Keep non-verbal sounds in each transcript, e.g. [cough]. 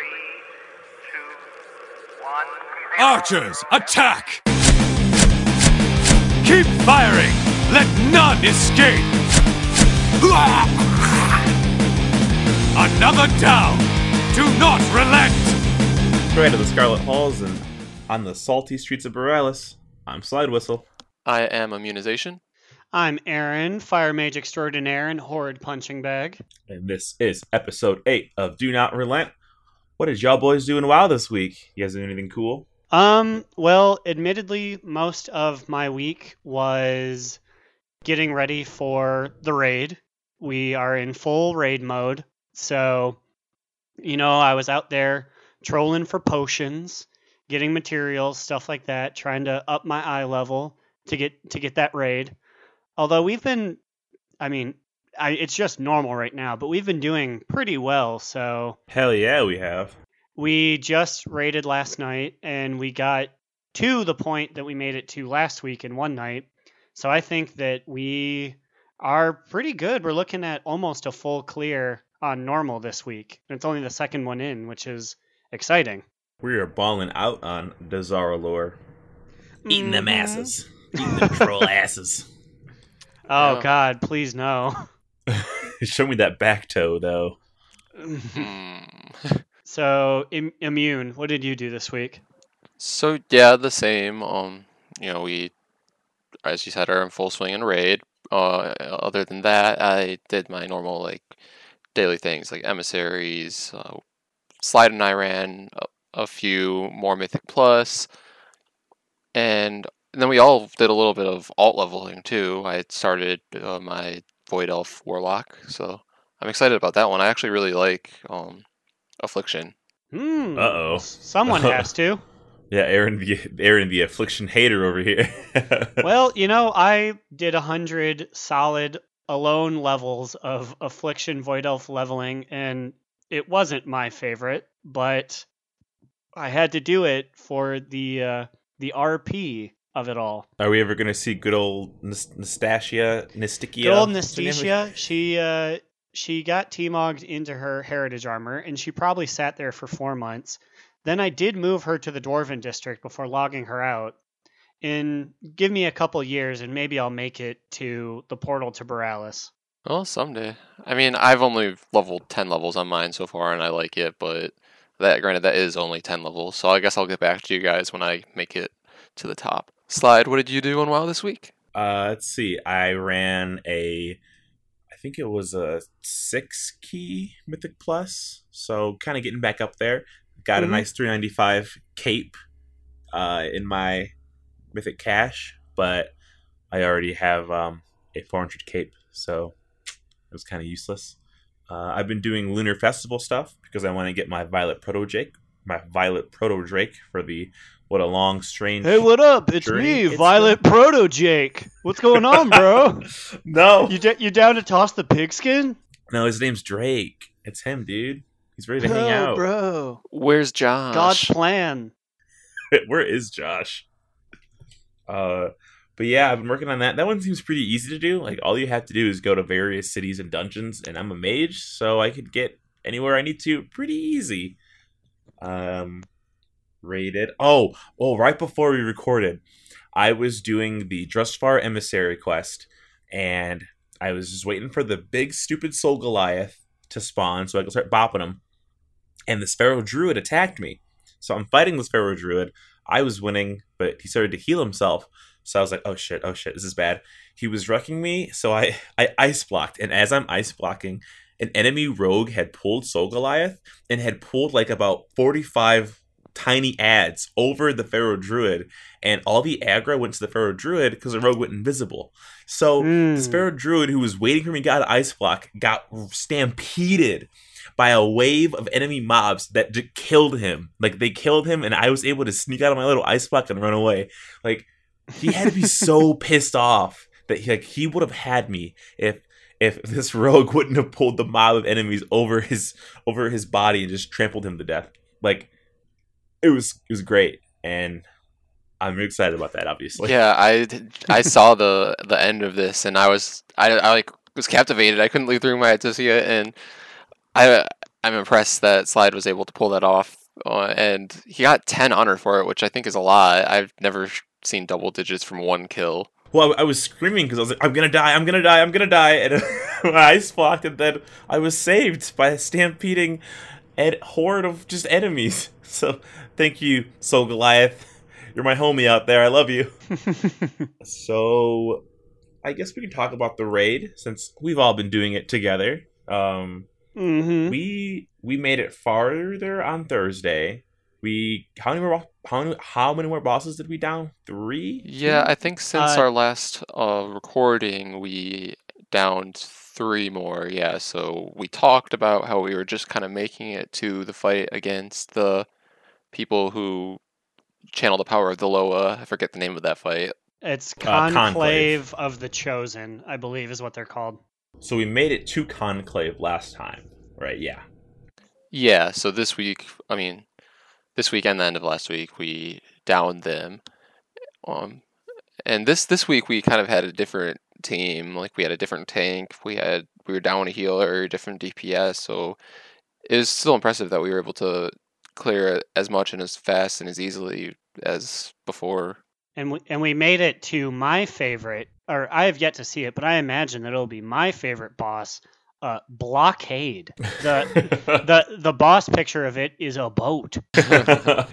Three, two, one. Archers, attack! Keep firing! Let none escape! Another down! Do not relent! Straight to the Scarlet Halls and on the salty streets of Boralus, I'm Slide Whistle. I am immunization. I'm Aaron, Fire Mage Extraordinaire and Horrid Punching Bag. And this is episode 8 of Do Not Relent. What did y'all boys do in WoW this week? You guys do anything cool? Um, well, admittedly, most of my week was getting ready for the raid. We are in full raid mode. So, you know, I was out there trolling for potions, getting materials, stuff like that, trying to up my eye level to get to get that raid. Although we've been I mean, I, it's just normal right now, but we've been doing pretty well, so Hell yeah, we have. we just raided last night and we got to the point that we made it to last week in one night. So I think that we are pretty good. We're looking at almost a full clear on normal this week. And it's only the second one in, which is exciting. We are balling out on Dazar'alor. Eating them Mhm. asses. Eating them troll [laughs] asses. Oh Yeah. god, please no. [laughs] [laughs] Show me that back toe, though. Hmm. so Im- immune, what did you do this week? So yeah, the same. Um, you know, we, as you said, are in full swing and raid. Uh, other than that, I did my normal like daily things like emissaries. Uh, Slide and I ran a, a few more Mythic Plus, and then we all did a little bit of alt leveling too. I started uh, my Void Elf Warlock, so I'm excited about that one. I actually really like um, Affliction. Hmm. Uh-oh. Someone [laughs] has to. Yeah, Aaron the Aaron the affliction hater over here. [laughs] Well, you know, I did a hundred solid alone levels of affliction void elf leveling, and it wasn't my favorite, but I had to do it for the uh, the RP of it all. Are we ever gonna see good old Nas- Nastasia Nistikia? Good old What's? Nastasia, she uh, she got T-mogged into her heritage armor, and she probably sat there for four months. Then I did move her to the Dwarven district before logging her out. And give me a couple years, and maybe I'll make it to the portal to Boralus. Well, someday. I mean, I've only leveled 10 levels on mine so far, and I like it, but that, granted, that is only 10 levels, so I guess I'll get back to you guys when I make it to the top. Slide, what did you do on WoW this week? Uh, let's see. I ran a, I think it was a six key Mythic Plus, so kind of getting back up there. Got Mhm. a nice 395 cape uh, in my Mythic Cache, but I already have um, a 400 cape, so it was kind of useless. Uh, I've been doing Lunar Festival stuff because I want to get my Violet Proto Drake, my Violet Proto Drake for the what a long strange. Hey, what up? It's Journey, me, it's Violet Proto Jake. What's going on, bro? [laughs] no, you d- you down to toss the pigskin? No, his name's Drake. It's him, dude. He's ready to hang Oh, out. bro. Where's Josh? God's plan. [laughs] Where is Josh? Uh, but yeah, I've been working on that. That one seems pretty easy to do. Like all you have to do is go to various cities and dungeons, and I'm a mage, so I could get anywhere I need to pretty easy. Um, rated. Oh, well, right before we recorded, I was doing the Drustvar emissary quest, and I was just waiting for the big stupid soul Goliath to spawn so I could start bopping him. And this Feral Druid attacked me. So I'm fighting this Feral Druid. I was winning, but he started to heal himself. So I was like, oh shit, oh shit, this is bad. He was wrecking me, so I, [laughs] I ice blocked. And as I'm ice blocking, an enemy rogue had pulled Soul Goliath and had pulled like about 45 tiny ads over the Feral Druid. And all the aggro went to the Feral Druid because the rogue went invisible. So Mm. the Feral Druid, who was waiting for me, got an ice block, got stampeded by a wave of enemy mobs that j- killed him. Like they killed him, and I was able to sneak out of my little ice block and run away. Like he had to be [laughs] so pissed off that he, like he would have had me if if [laughs] this rogue wouldn't have pulled the mob of enemies over his over his body and just trampled him to death. Like it was it was great, and I'm really excited about that. Obviously, Yeah, I, I [laughs] saw the the end of this, and I was I, I like was captivated. I couldn't leave through my head to see it, and I I'm impressed that Slide was able to pull that off, uh, and he got 10 honor for it, which I think is a lot. I've never seen double digits from one kill. Well, I, I was screaming because I was like, "I'm gonna die! I'm gonna die! I'm gonna die!" [laughs] And [laughs] my eyes flocked, and then I was saved by stampeding ed- horde of just enemies. [laughs] So, thank you, Soul Goliath. You're my homie out there. I love you. [laughs] So, I guess we can talk about the raid since we've all been doing it together. Um, hmm we we made it farther on Thursday. We how many more how many, how many more bosses did we down? Three. Yeah, I think since Uh, our last uh, recording, we downed three more. Yeah, so we talked about how we were just kind of making it to the fight against the people who channel the power of the Loa. I forget the name of that fight. It's Uh, Conclave, Conclave. of the Chosen, I believe, is what they're called. So we made it to Conclave last time, right? Yeah. Yeah, so this week, I mean, this week and the end of last week, we downed them. Um, and this this week we kind of had a different team. Like we had a different tank. We had we were down a healer, different DPS. So it was still impressive that we were able to clear it as much and as fast and as easily as before. And we, and we made it to my favorite, or I have yet to see it, but I imagine that it'll be my favorite boss, uh, Blockade. The the [laughs] the boss picture of it is a boat. [laughs]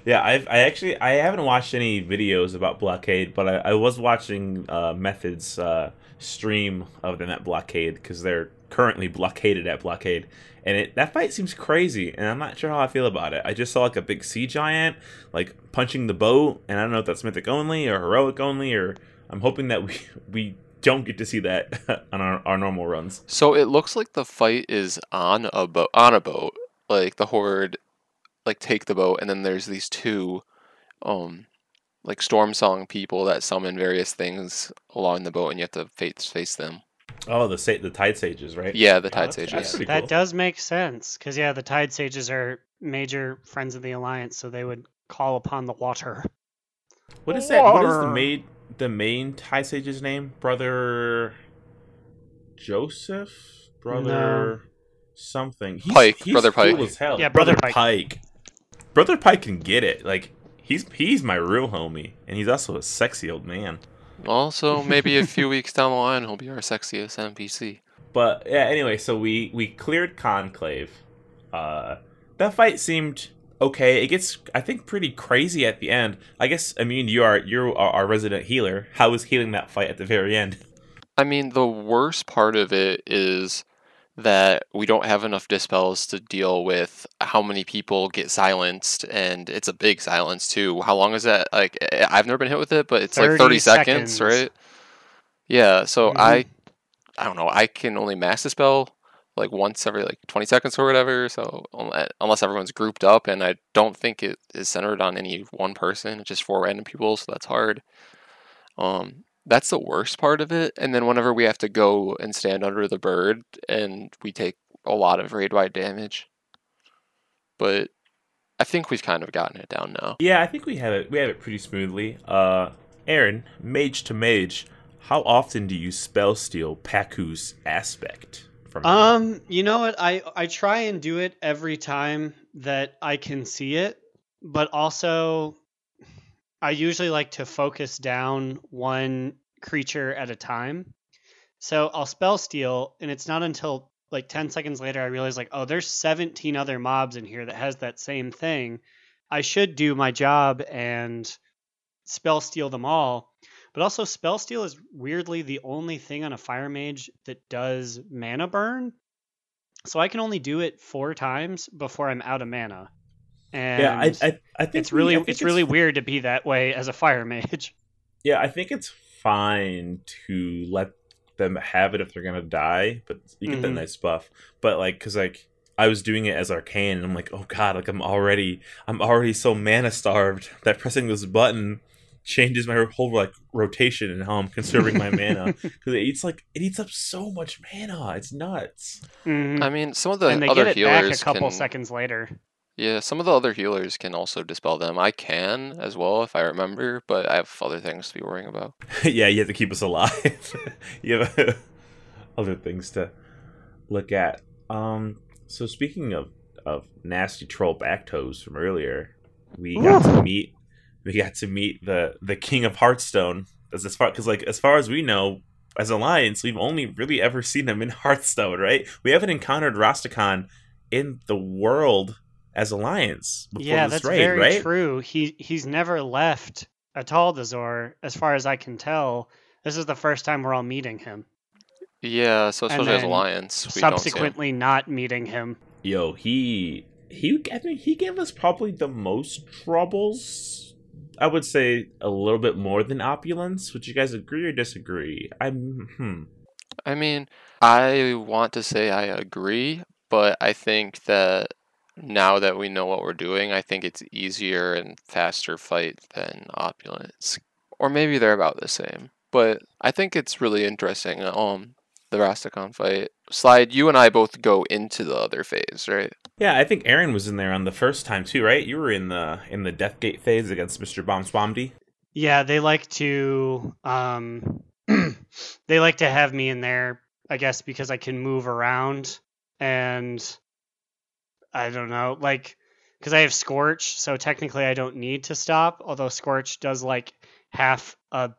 yeah, I've I actually I haven't watched any videos about blockade, but I, I was watching uh, Method's uh, stream of them at blockade because they're currently blockaded at blockade, and it that fight seems crazy, and I'm not sure how I feel about it. I just saw like a big sea giant like punching the boat, and I don't know if that's mythic only or heroic only, or I'm hoping that we [laughs] we don't get to see that [laughs] on our, our normal runs. So it looks like the fight is on a boat. On a boat, like the horde, like take the boat, and then there's these two, um, like storm song people that summon various things along the boat, and you have to face face them. Oh, the sa- the tide sages, right? Yeah, the Oh, Tide that's- Sages. that's pretty That cool. does make sense, because yeah, the Tide Sages are major friends of the Alliance, so they would call upon the water. What is that? What is the main the main Tide Sage's name? Brother Joseph? Brother something. He's, Pike, he's Brother cool Pike. as hell. Yeah, Brother Pike. Pike. Brother Pike can get it. Like he's he's my real homie, and he's also a sexy old man. Also, [laughs] maybe a few weeks down the line, he'll be our sexiest NPC. But yeah, anyway, so we we cleared Conclave. Uh, that fight seemed okay. It gets I think pretty crazy at the end. I guess I mean you are you are our resident healer. How was healing that fight at the very end? I mean, the worst part of it is that we don't have enough dispels to deal with how many people get silenced, and it's a big silence too. How long is that? Like, I've never been hit with it, but it's like 30 seconds, seconds. right? Yeah. So Mhm. I, I don't know. I can only mass dispel like once every like twenty seconds or whatever. So unless everyone's grouped up, and I don't think it is centered on any one person, it's just four random people, so that's hard. Um, that's the worst part of it. And then whenever we have to go and stand under the bird, and we take a lot of raid wide damage. But I think we've kind of gotten it down now. Yeah, I think we have it. We have it pretty smoothly. Uh, Aaron, mage to mage, how often do you spell steal Paku's aspect from? him? Um, you know what? I I try and do it every time that I can see it, but also I usually like to focus down one creature at a time. So I'll spell steal, and it's not until like 10 seconds later I realize like, oh, there's 17 other mobs in here that has that same thing. I should do my job and spell steal them all. But also spell steal is weirdly the only thing on a fire mage that does mana burn. So I can only do it four times before I'm out of mana. And yeah, I, I, I think it's really I think it's really weird to be that way as a fire mage. [laughs] Yeah, I think it's fine to let them have it if they're gonna die, but you get that Mhm. nice buff. But like, cause like I was doing it as arcane, and I'm like, oh god, like I'm already, I'm already so mana starved that pressing this button changes my whole like rotation and how I'm conserving my mana [laughs] because it eats like it eats up so much mana. It's nuts. Mhm. I mean, some of the and they other get it back a couple can, seconds later. Yeah, some of the other healers can also dispel them. I can as well if I remember, but I have other things to be worrying about. [laughs] yeah, you have to keep us alive. [laughs] you have [laughs] other things to look at. Um, so speaking of of nasty troll backtoes from earlier, we got to meet we got to meet the the king of Hearthstone. As, as far because like as far as we know, as Alliance, we've only really ever seen him in Hearthstone, right? We haven't encountered Rastakhan in the world as Alliance before yeah, this that's raid, very right? true. He he's never left Ataldazor, as far as I can tell. This is the first time we're all meeting him. Yeah, so And especially as Alliance, we don't see him. Subsequently, not meeting him. Yo, he he I think he gave us probably the most troubles. I would say a little bit more than opulence. Would you guys agree or disagree? I'm hmm. I mean, I want to say I agree, but I think that now that we know what we're doing, I think it's easier and faster fight than Opulence. Or maybe they're about the same. But I think it's really interesting. Um, the Rastakhan fight. Slide, you and I both go into the other phase, right? Yeah, I think Aaron was in there on the first time too, right? You were in the in the Death Gate phase against Mr. Bwonsamdi. Yeah, they like to um [clears throat] they like to have me in there, I guess because I can move around and I don't know, like cuz I have scorch, so technically I don't need to stop, although scorch does like half a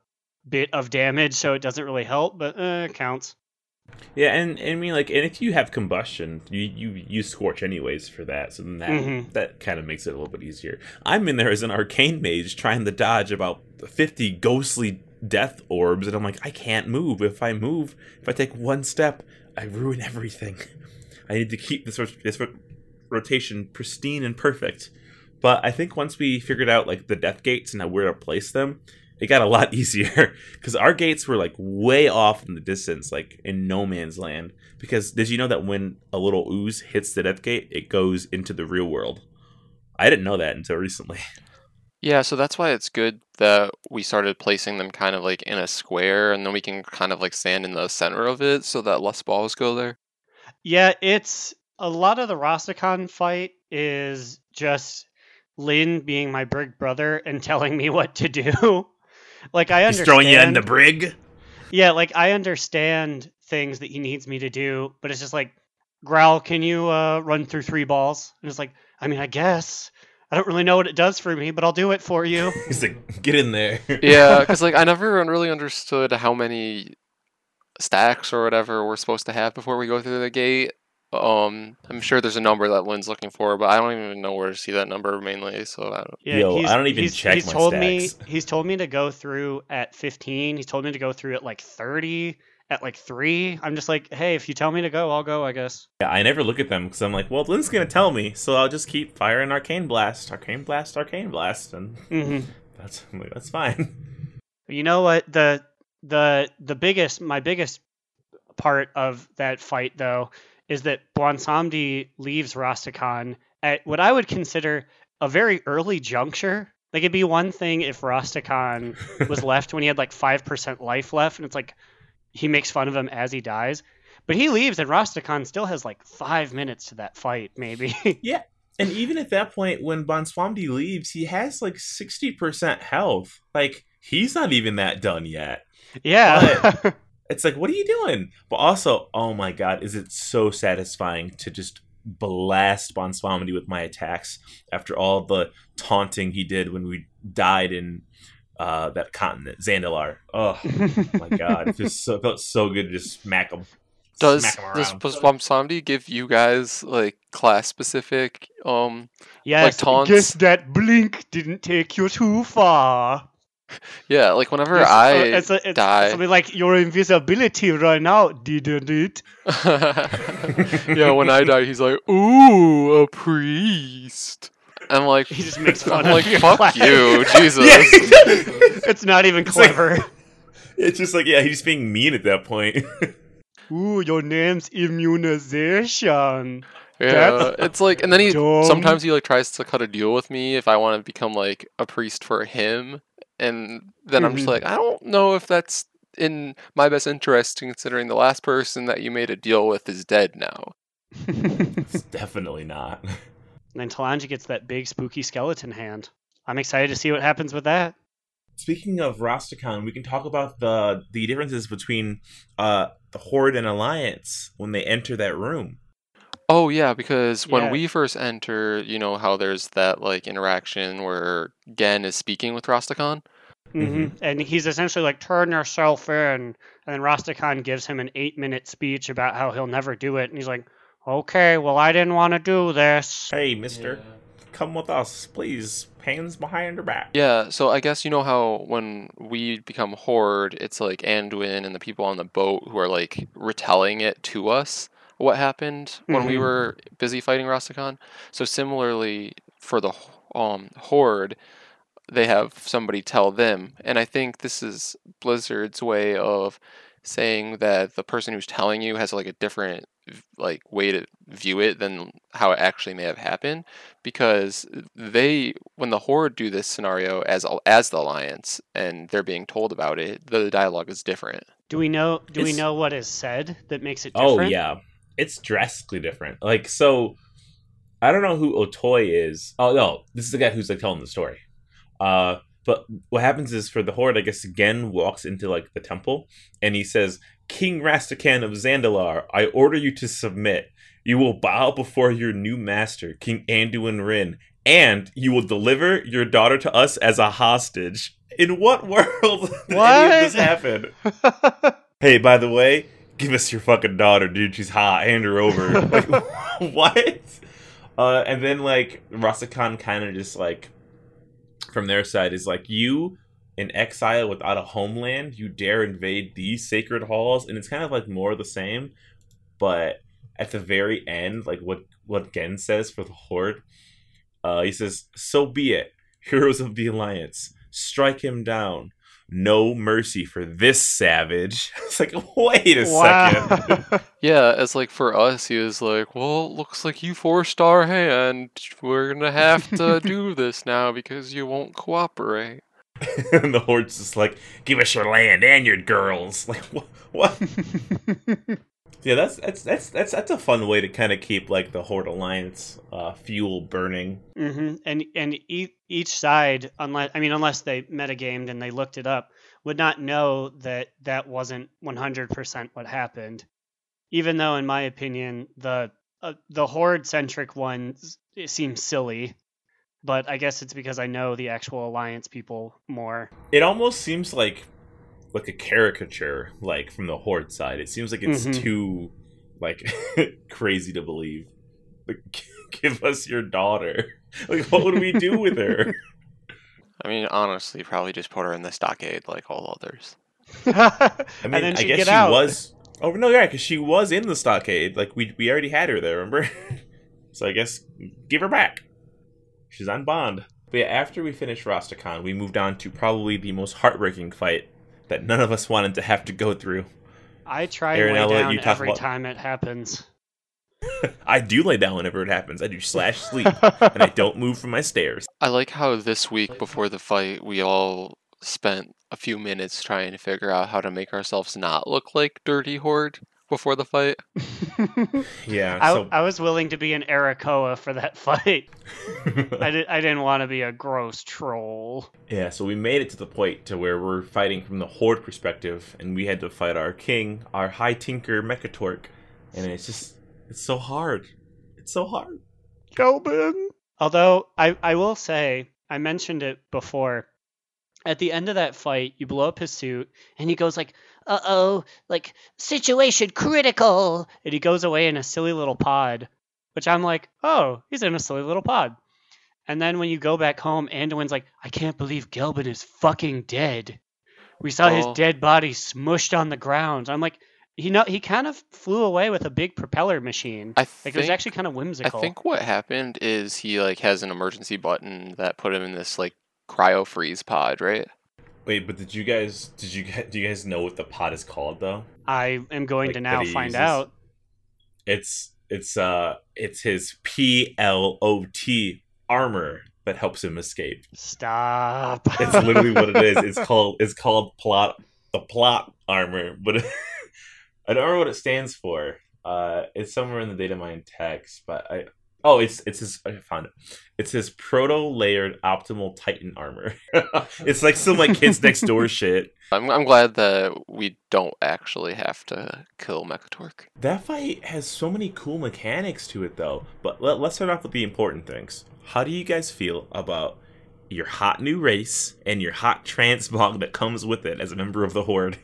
bit of damage, so it doesn't really help, but uh, it counts. Yeah, and, and I mean like and if you have combustion, you you use scorch anyways for that, so then that Mhm. that kind of makes it a little bit easier. I'm in there as an arcane mage trying to dodge about 50 ghostly death orbs and I'm like I can't move. If I move, if I take one step, I ruin everything. [laughs] I need to keep this this rotation pristine and perfect. But I think once we figured out like the death gates and how where to place them, it got a [laughs] lot easier because our gates were like way off in the distance, like in no man's land. Because did you know that when a little ooze hits the death gate, it goes into the real world? I didn't know that until recently. [laughs] Yeah, so that's why it's good that we started placing them kind of like in a square, and then we can kind of like stand in the center of it so that less balls go there. Yeah, it's a lot of the Rastakhan fight is just Lynn being my brig brother and [laughs] telling me what to do. [laughs] like I understand He's throwing you in the brig. Yeah, like I understand things that he needs me to do, but it's just like, Growl, can you uh, run through three balls? And it's like, I mean, I guess. I don't really know what it does for me, but I'll do it for you. [laughs] He's like, get in there. Yeah, because like I never really understood how many stacks or whatever we're supposed to have before we go through the gate. Um, I'm sure there's a number that Lynn's looking for, but I don't even know where to see that number mainly. So I don't. Yeah, Yo, I don't even he's, check he's my told me he's told me to go through at 15. He's told me to go through at like 30, at like 3. I'm just like, "Hey, if you tell me to go, I'll go, I guess." Yeah, I never look at them because I'm like, well, Lynn's gonna tell me, so I'll just keep firing arcane blast, arcane blast, arcane blast, and Mhm. [laughs] that's like, that's fine. You know what? The the the biggest my biggest part of that fight though is that Bwonsamdi leaves Rastakhan at what I would consider a very early juncture. Like it'd be one thing if Rastakhan was [laughs] left when he had like five percent life left, and it's like he makes fun of him as he dies. But he leaves, and Rastakhan still has like five minutes to that fight, maybe. [laughs] Yeah, and even at that point, when Bwonsamdi leaves, he has like sixty percent health. Like he's not even that done yet. yeah. [laughs] It's like, what are you doing? But also, oh my god, is it so satisfying to just blast Bwonsamdi with my attacks after all the taunting he did when we died in uh, that continent, Zandalar. Oh my [laughs] god, it just so, it felt so good to just smack him. Does smack him does around. Bwonsamdi give you guys like class specific um yes. taunts? Guess that blink didn't take you too far. Yeah like whenever Yes, uh, I it's, a, it's die something like your invisibility right now didn't it? [laughs] yeah when I die he's like ooh a priest I'm like He just makes fun I'm of like your fuck class. you [laughs] Jesus Yeah. It's not even It's like- clever. [laughs] it's just like, yeah, he's being mean at that point. Ooh, your name's immunization. Yeah, That's it's like, and then he dumb. sometimes he like tries to cut a deal with me if I want to become like a priest for him, and then I'm just Mhm. like, I don't know if that's in my best interest, considering the last person that you made a deal with is dead now. [laughs] it's definitely not. [laughs] And then Talanji gets that big spooky skeleton hand. I'm excited to see what happens with that. Speaking of Rastakhan, we can talk about the the differences between uh, the Horde and Alliance when they enter that room. Oh yeah, because when Yeah. we first enter, you know how there's that like interaction where Genn is speaking with Rastakhan. hmm And he's essentially like, turn yourself in. And then Rastakhan gives him an eight minute speech about how he'll never do it. And he's like, okay, well, I didn't want to do this. Hey, Mister, come with us, please. Hands behind your back. Yeah, so I guess you know how when we become Horde, it's like Anduin and the people on the boat who are like retelling it to us what happened when we Mhm. were busy fighting Rastakhan. So similarly for the um Horde, they have somebody tell them, and I think this is Blizzard's way of saying that the person who's telling you has like a different like way to view it than how it actually may have happened because they when the horde do this scenario as as the alliance and they're being told about it the dialogue is different Do we know? Do we know what is said that makes it different? Oh yeah, it's drastically different. Like so, I don't know who Otoy is. Oh no, this is the guy who's like telling the story. Uh, but what happens is for the horde, I guess Genn walks into like the temple and he says, "King Rastakhan of Zandalar, I order you to submit. You will bow before your new master, King Anduin Wrynn, and you will deliver your daughter to us as a hostage." In what world [laughs] did this happen? [laughs] hey, by the way, give us your fucking daughter, dude. She's hot. Hand her over. [laughs] like, [laughs] what? Uh, and then like Rastakhan kind of just like from their side is like you in exile without a homeland, you dare invade these sacred halls, and it's kind of like more of the same. But at the very end, like what what Genn says for the Horde, uh, he says, "So be it, heroes of the Alliance, strike him down." No mercy for this savage. [laughs] It's like, wait a second. [laughs] [laughs] yeah it's like for us he was like well it looks like you forced our hand we're gonna have to do this now because you won't cooperate and the horde's just like, give us your land and your girls. Like, what? what? Yeah, that's that's that's that's that's a fun way to kind of keep like the horde alliance uh, fuel burning. hmm And and e- each side, unless I mean, unless they metagamed and they looked it up, would not know that that wasn't 100% what happened. Even though, in my opinion, the uh, the horde centric one seems silly, but I guess it's because I know the actual alliance people more. It almost seems like like a caricature, like from the horde side. It seems like it's Mhm. too like [laughs] crazy to believe. Like, [laughs] give us your daughter. [laughs] Like, what would we do with her? i mean honestly probably just put her in the stockade like all others I and mean, then I guess get she out. was. Oh no, yeah, because she was in the stockade. Like we we already had her there, remember? so I guess give her back. She's on bond. But yeah, after we finished Rastakhan, we moved on to probably the most heartbreaking fight that none of us wanted to have to go through. I try Aaron, and I'll lay down you talk every about- time it happens. [laughs] I do lay down whenever it happens. I do slash sleep, [laughs] and I don't move from my stairs. I like how this week before the fight, we all spent a few minutes trying to figure out how to make ourselves not look like dirty horde before the fight. [laughs] Yeah. I, So I was willing to be an Arakkoa for that [laughs] fight. [laughs] I, did, I didn't want to be a gross troll. Yeah, so we made it to the point to where we're fighting from the Horde perspective, and we had to fight our king, our High Tinker Mekkatorque, and it's just, it's so hard. It's so hard. Gelbin. Although I, I will say, I mentioned it before. At the end of that fight, you blow up his suit, and he goes like, "Uh oh, like situation critical," and he goes away in a silly little pod, which I'm like, "Oh, he's in a silly little pod." And then when you go back home, Anduin's like, "I can't believe Gelbin is fucking dead. We saw his Oh. dead body smushed on the ground." I'm like, he know he kind of flew away with a big propeller machine. I Like think it was actually kind of whimsical. I think what happened is he like has an emergency button that put him in this like cryo freeze pod, right? Wait, but did you guys, did you, gu- do you guys know what the pot is called though? I am going Like, to now find uses? out. It's, it's, uh, it's his P L O T armor that helps him escape. Stop. It's literally what it is. It's [laughs] called, it's called plot, the plot armor, but [laughs] I don't remember what it stands for. Uh, it's somewhere in the data mine text, but I Oh, it's it's his. I found it. It's his proto layered optimal Titan armor. [laughs] it's like some like kids next door [laughs] shit. I'm I'm glad that we don't actually have to kill Mekkatorque. That fight has so many cool mechanics to it, though. But let, let's start off with the important things. How do you guys feel about your hot new race and your hot transmog that comes with it as a member of the Horde?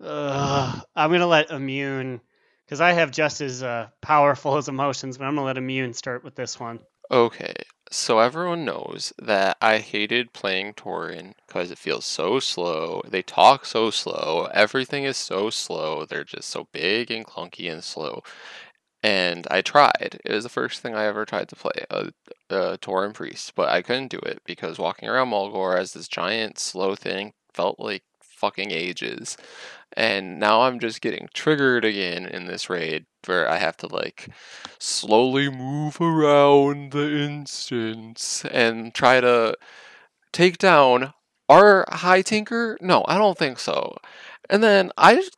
Ugh, I'm gonna let immune because I have just as uh, powerful as emotions, but I'm gonna let immune start with this one. Okay, so everyone knows that I hated playing Tauren because it feels so slow. They talk so slow. Everything is so slow. They're just so big and clunky and slow. And I tried. It was the first thing I ever tried to play a, a Tauren priest, but I couldn't do it because walking around Mulgore as this giant slow thing felt like fucking ages. And now I'm just getting triggered again in this raid where I have to like slowly move around the instance and try to take down our high tinker? No, I don't think so. And then I just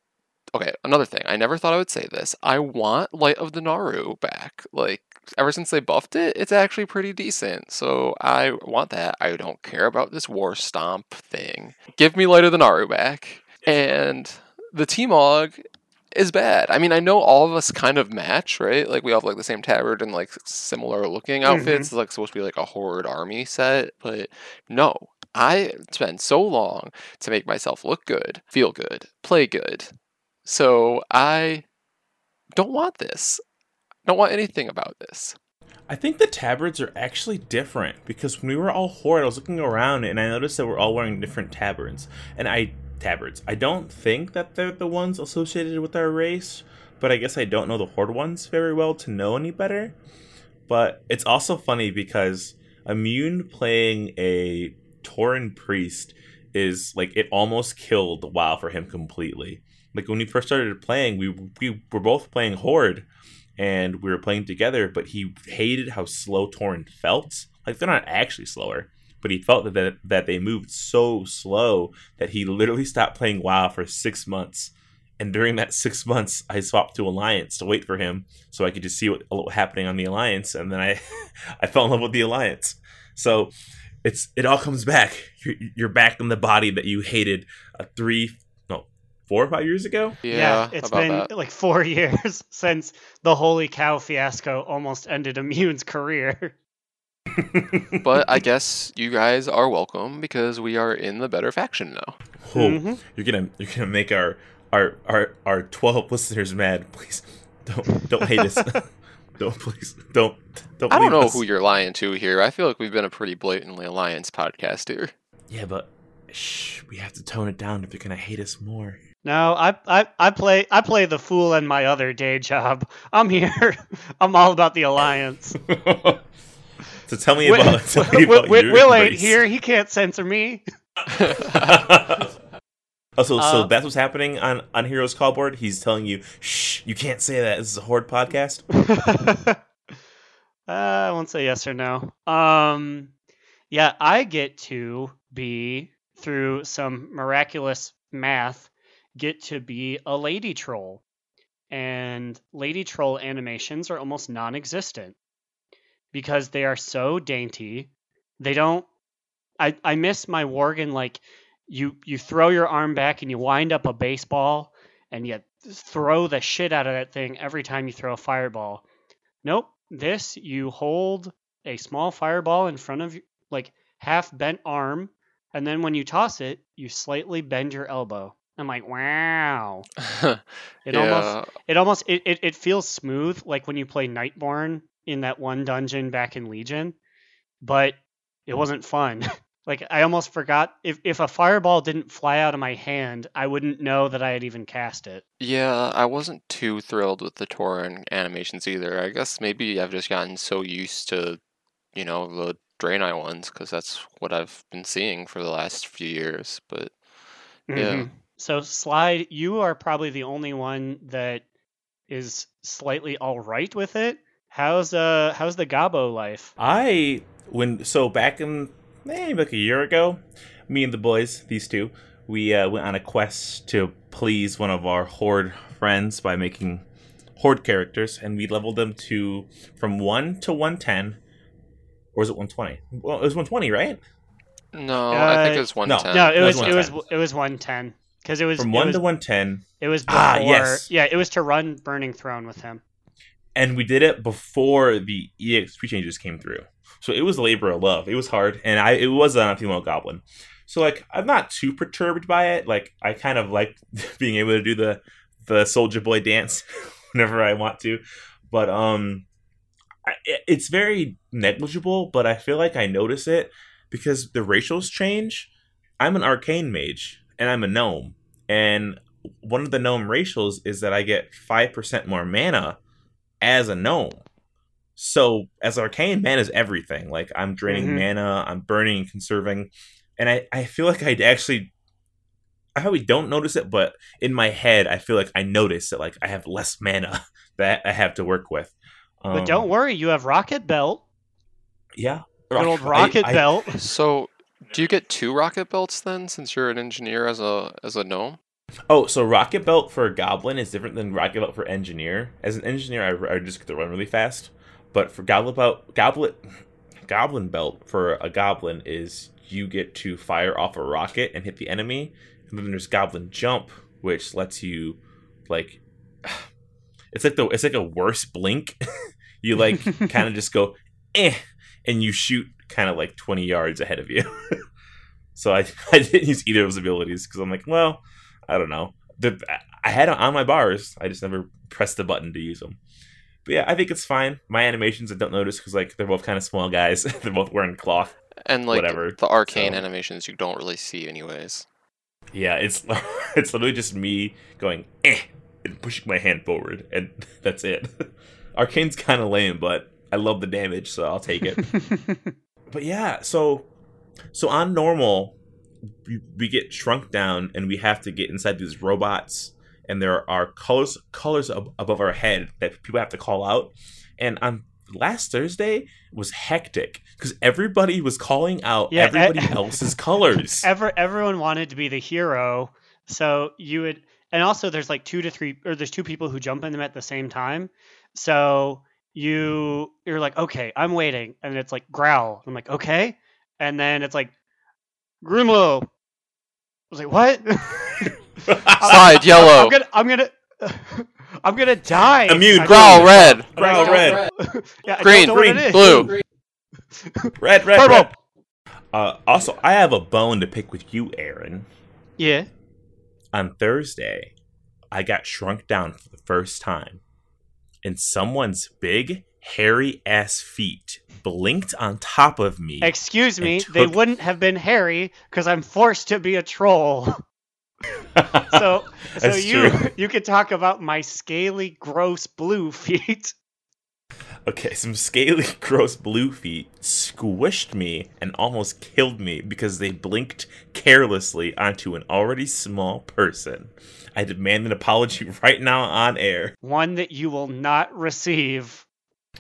okay, another thing. I never thought I would say this. I want Light of the Naaru back. Like ever since they buffed it, it's actually pretty decent. So I want that. I don't care about this war stomp thing. Give me Light of the Naaru back. And the T-Mog is bad. I mean, I know all of us kind of match, right? Like we all have like the same tabard and like similar looking outfits. Mm-hmm. It's like supposed to be like a horde army set, but no. I spent so long to make myself look good, feel good, play good. So I don't want this. I don't want anything about this. I think the tabards are actually different because when we were all horde, I was looking around and I noticed that we're all wearing different tabards. And I tabards. I don't think that they're the ones associated with our race, but I guess I don't know the horde ones very well to know any better. But it's also funny because immune playing a Tauren priest is like it almost killed WoW for him completely. Like when we first started playing, we we were both playing horde and we were playing together, but he hated how slow Tauren felt. Like they're not actually slower, but he felt that, that that they moved so slow that he literally stopped playing WoW for six months. And during that six [laughs] months, I swapped to Alliance to wait for him, so I could just see what, what was happening on the Alliance, and then I [laughs] I fell in love with the Alliance. So it's it all comes back. You're, you're back in the body that you hated uh, three, four or five years ago. Yeah, it's about been that. like four [laughs] years since the holy cow fiasco almost ended Immune's career. [laughs] But I guess you guys are welcome because we are in the better faction now. Oh, Mhm. you're gonna you're gonna make our our our our twelve listeners mad. Please don't don't hate us. [laughs] don't please don't don't. I don't know us. who you're lying to here. I feel like we've been a pretty blatantly alliance podcast here. Yeah, but shh, we have to tone it down if they're gonna hate us more. No, I, I I play I play the fool in my other day job. [laughs] I'm here. [laughs] I'm all about the alliance. [laughs] so tell me Will, about, tell me Will, about Will- your Will ain't here. He can't censor me. oh, so, Uh, so that's what's happening on on Heroes Callboard. He's telling you, shh, you can't say that. This is a horde podcast. uh, I won't say yes or no. Um, yeah, I get to be through some miraculous math get to be a lady troll, and lady troll animations are almost non-existent because they are so dainty. They don't. I I miss my Worgen like you you throw your arm back and you wind up a baseball and you throw the shit out of that thing every time you throw a fireball. Nope. This you hold a small fireball in front of like half bent arm, and then when you toss it, you slightly bend your elbow. I'm like, wow. [laughs] It almost yeah, it almost it, it, it feels smooth like when you play Nightborne in that one dungeon back in Legion, but it wasn't fun. [laughs] like I almost forgot if if a fireball didn't fly out of my hand, I wouldn't know that I had even cast it. yeah. I wasn't too thrilled with the Tauren animations either. I guess maybe I've just gotten so used to, you know, the Draenei ones because that's what I've been seeing for the last few years. But Yeah. Mhm. So slide, you are probably the only one that is slightly all right with it. How's uh how's the Gabo life? I when so back in maybe like a year ago, me and the boys, these two, we uh, went on a quest to please one of our horde friends by making horde characters, and we leveled them to from one to one ten, or is it one twenty? Well, it was one twenty, right? No, I think Uh, it was 110. No, it That was was it was 110. it was 110 because it was From it one was, to one ten, it was before. Ah, yes. Yeah, it was to run Burning Throne with him. and we did it before the EXP changes came through. So it was a labor of love. It was hard, and I it was on a female goblin. So like I'm not too perturbed by it. Like I kind of like [laughs] being able to do the the soldier boy dance [laughs] whenever I want to, but um, I, it's very negligible. But I feel like I notice it because the racials change. I'm an arcane mage, and I'm a gnome, and one of the gnome racials is that I get five percent more mana as a gnome. So as arcane, mana is everything. Like I'm draining Mhm. mana, I'm burning and conserving, and I I feel like I'd actually. I probably don't notice it, but in my head, I feel like I notice that like I have less mana [laughs] that I have to work with. But Um, don't worry, you have Rocket Belt, Yeah, good old I- Rocket I- Belt. So, do you get two rocket belts then, since you're an engineer as a as a gnome? Oh, so rocket belt for a goblin is different than rocket belt for engineer. As an engineer, I, I just get to run really fast. But for goblin belt, goblin, goblin belt for a goblin is you get to fire off a rocket and hit the enemy, and then there's goblin jump, which lets you like, [sighs] it's like the it's like a worse blink. [laughs] you like kind of [laughs] just go eh, and you shoot kind of like twenty yards ahead of you. [laughs] so I [laughs] I didn't use either of those abilities because I'm like, well. I don't know. The, I had it on my bars. I just never pressed the button to use them. But yeah, I think it's fine. My animations I don't notice because like they're both kind of small guys. [laughs] they're both wearing cloth. And like Whatever, the arcane so- animations, you don't really see anyways. Yeah, it's it's literally just me going eh and pushing my hand forward, and that's it. Arcane's kind of lame, but I love the damage, so I'll take it. But yeah, so so on normal, we, we get shrunk down, and we have to get inside these robots, and there are colors colors ab- above our head that people have to call out. And on last Thursday was hectic because everybody was calling out Yeah, everybody e- else's colors. [laughs] Ever everyone wanted to be the hero, so you would, and also there's like two to three, or there's two people who jump in them at the same time. So you you're like, okay, I'm waiting, and it's like growl. I'm like, okay, and then it's like Grimlow. I was like, what? [laughs] Side yellow. I'm gonna, I'm gonna, [laughs] I'm gonna die. Immune, I Growl don't- red. Growl I red. [laughs] yeah, I Green, don't know what green. Blue. Red, red, Purple. red. Uh, also, I have a bone to pick with you, Aaron. Yeah. On Thursday, I got shrunk down for the first time, and someone's big, hairy ass feet blinked on top of me. Excuse me, and they wouldn't have been hairy because I'm forced to be a troll. [laughs] So, so you true. you could talk about my scaly, gross blue [laughs] feet. Okay, some scaly, [laughs] gross blue feet squished me and almost killed me because they blinked carelessly onto an already small person. I demand an apology [laughs] right now on air. One that you will not receive.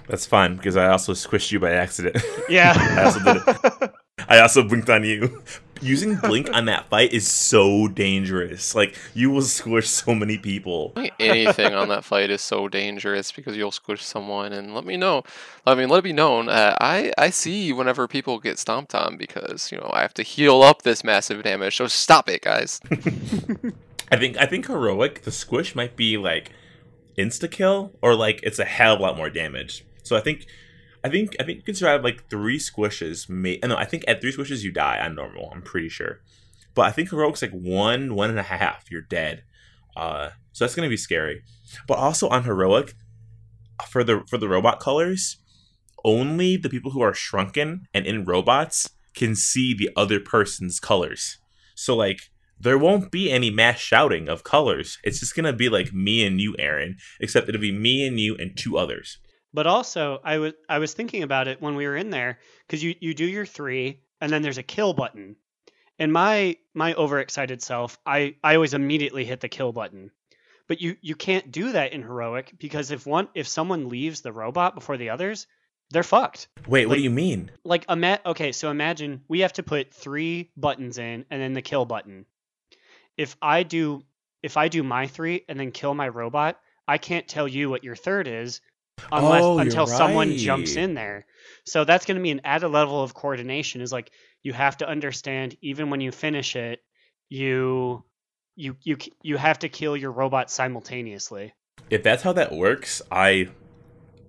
That's fine because I also squished you by accident. [laughs] Yeah. I also did I also blinked on you. Using blink on that fight is so dangerous. Like you will squish so many people. Anything on that fight is so dangerous because you'll squish someone. And let me know. I mean, let it be known. Uh, I I see whenever people get stomped on because you know I have to heal up this massive damage. So stop it, guys. [laughs] I think I think heroic the squish might be like insta kill or like it's a hell of a lot more damage. So I think I think I think you can survive like three squishes. May no, I think at three squishes you die on normal. I'm pretty sure, but I think heroic's like one one and a half. You're dead. Uh, so that's gonna be scary. But also on heroic, for the for the robot colors, only the people who are shrunken and in robots can see the other person's colors. So like there won't be any mass shouting of colors. It's just gonna be like me and you, Aaron, except it'll be me and you and two others. But also, I was I was thinking about it when we were in there because you you do your three and then there's a kill button. And my my overexcited self, I I always immediately hit the kill button. But you you can't do that in heroic because if one if someone leaves the robot before the others, they're fucked. Wait, what do you mean? Like a ima- okay, so imagine we have to put three buttons in and then the kill button. If I do if I do my three and then kill my robot, I can't tell you what your third is unless Oh, until someone jumps in there. So that's going to be an added level of coordination. Is like you have to understand even when you finish it, you you you you have to kill your robot simultaneously. if that's how that works, I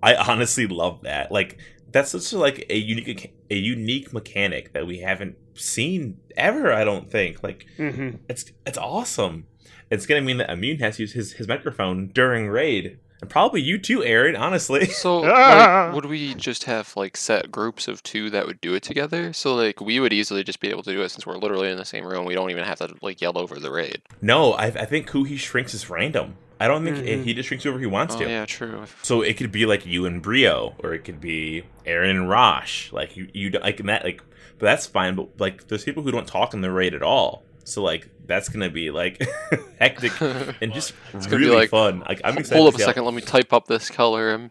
I honestly love that. Like that's such a, like a unique a unique mechanic that we haven't seen ever. I don't think. Like hmm it's it's awesome. It's gonna mean that Immune has to use his his microphone during raid, and probably you too, Aaron. Honestly, So, Ah! [laughs] like, [laughs] would we just have like set groups of two that would do it together? So, like, we would easily just be able to do it since we're literally in the same room. We don't even have to like yell over the raid. no. I I think who he shrinks is random. I don't think Mhm. he just shrinks whoever he wants Oh to. yeah, true. So it could be like you and Brio, or it could be Aaron and Rosh. Like you, you like that. Like, but that's fine. But like, there's people who don't talk in the raid at all. So like, that's gonna be like [laughs] hectic [laughs] and just gonna really be like, fun. Like, I'm Ho- excited. Hold up to a see how- second. Let me type up this color and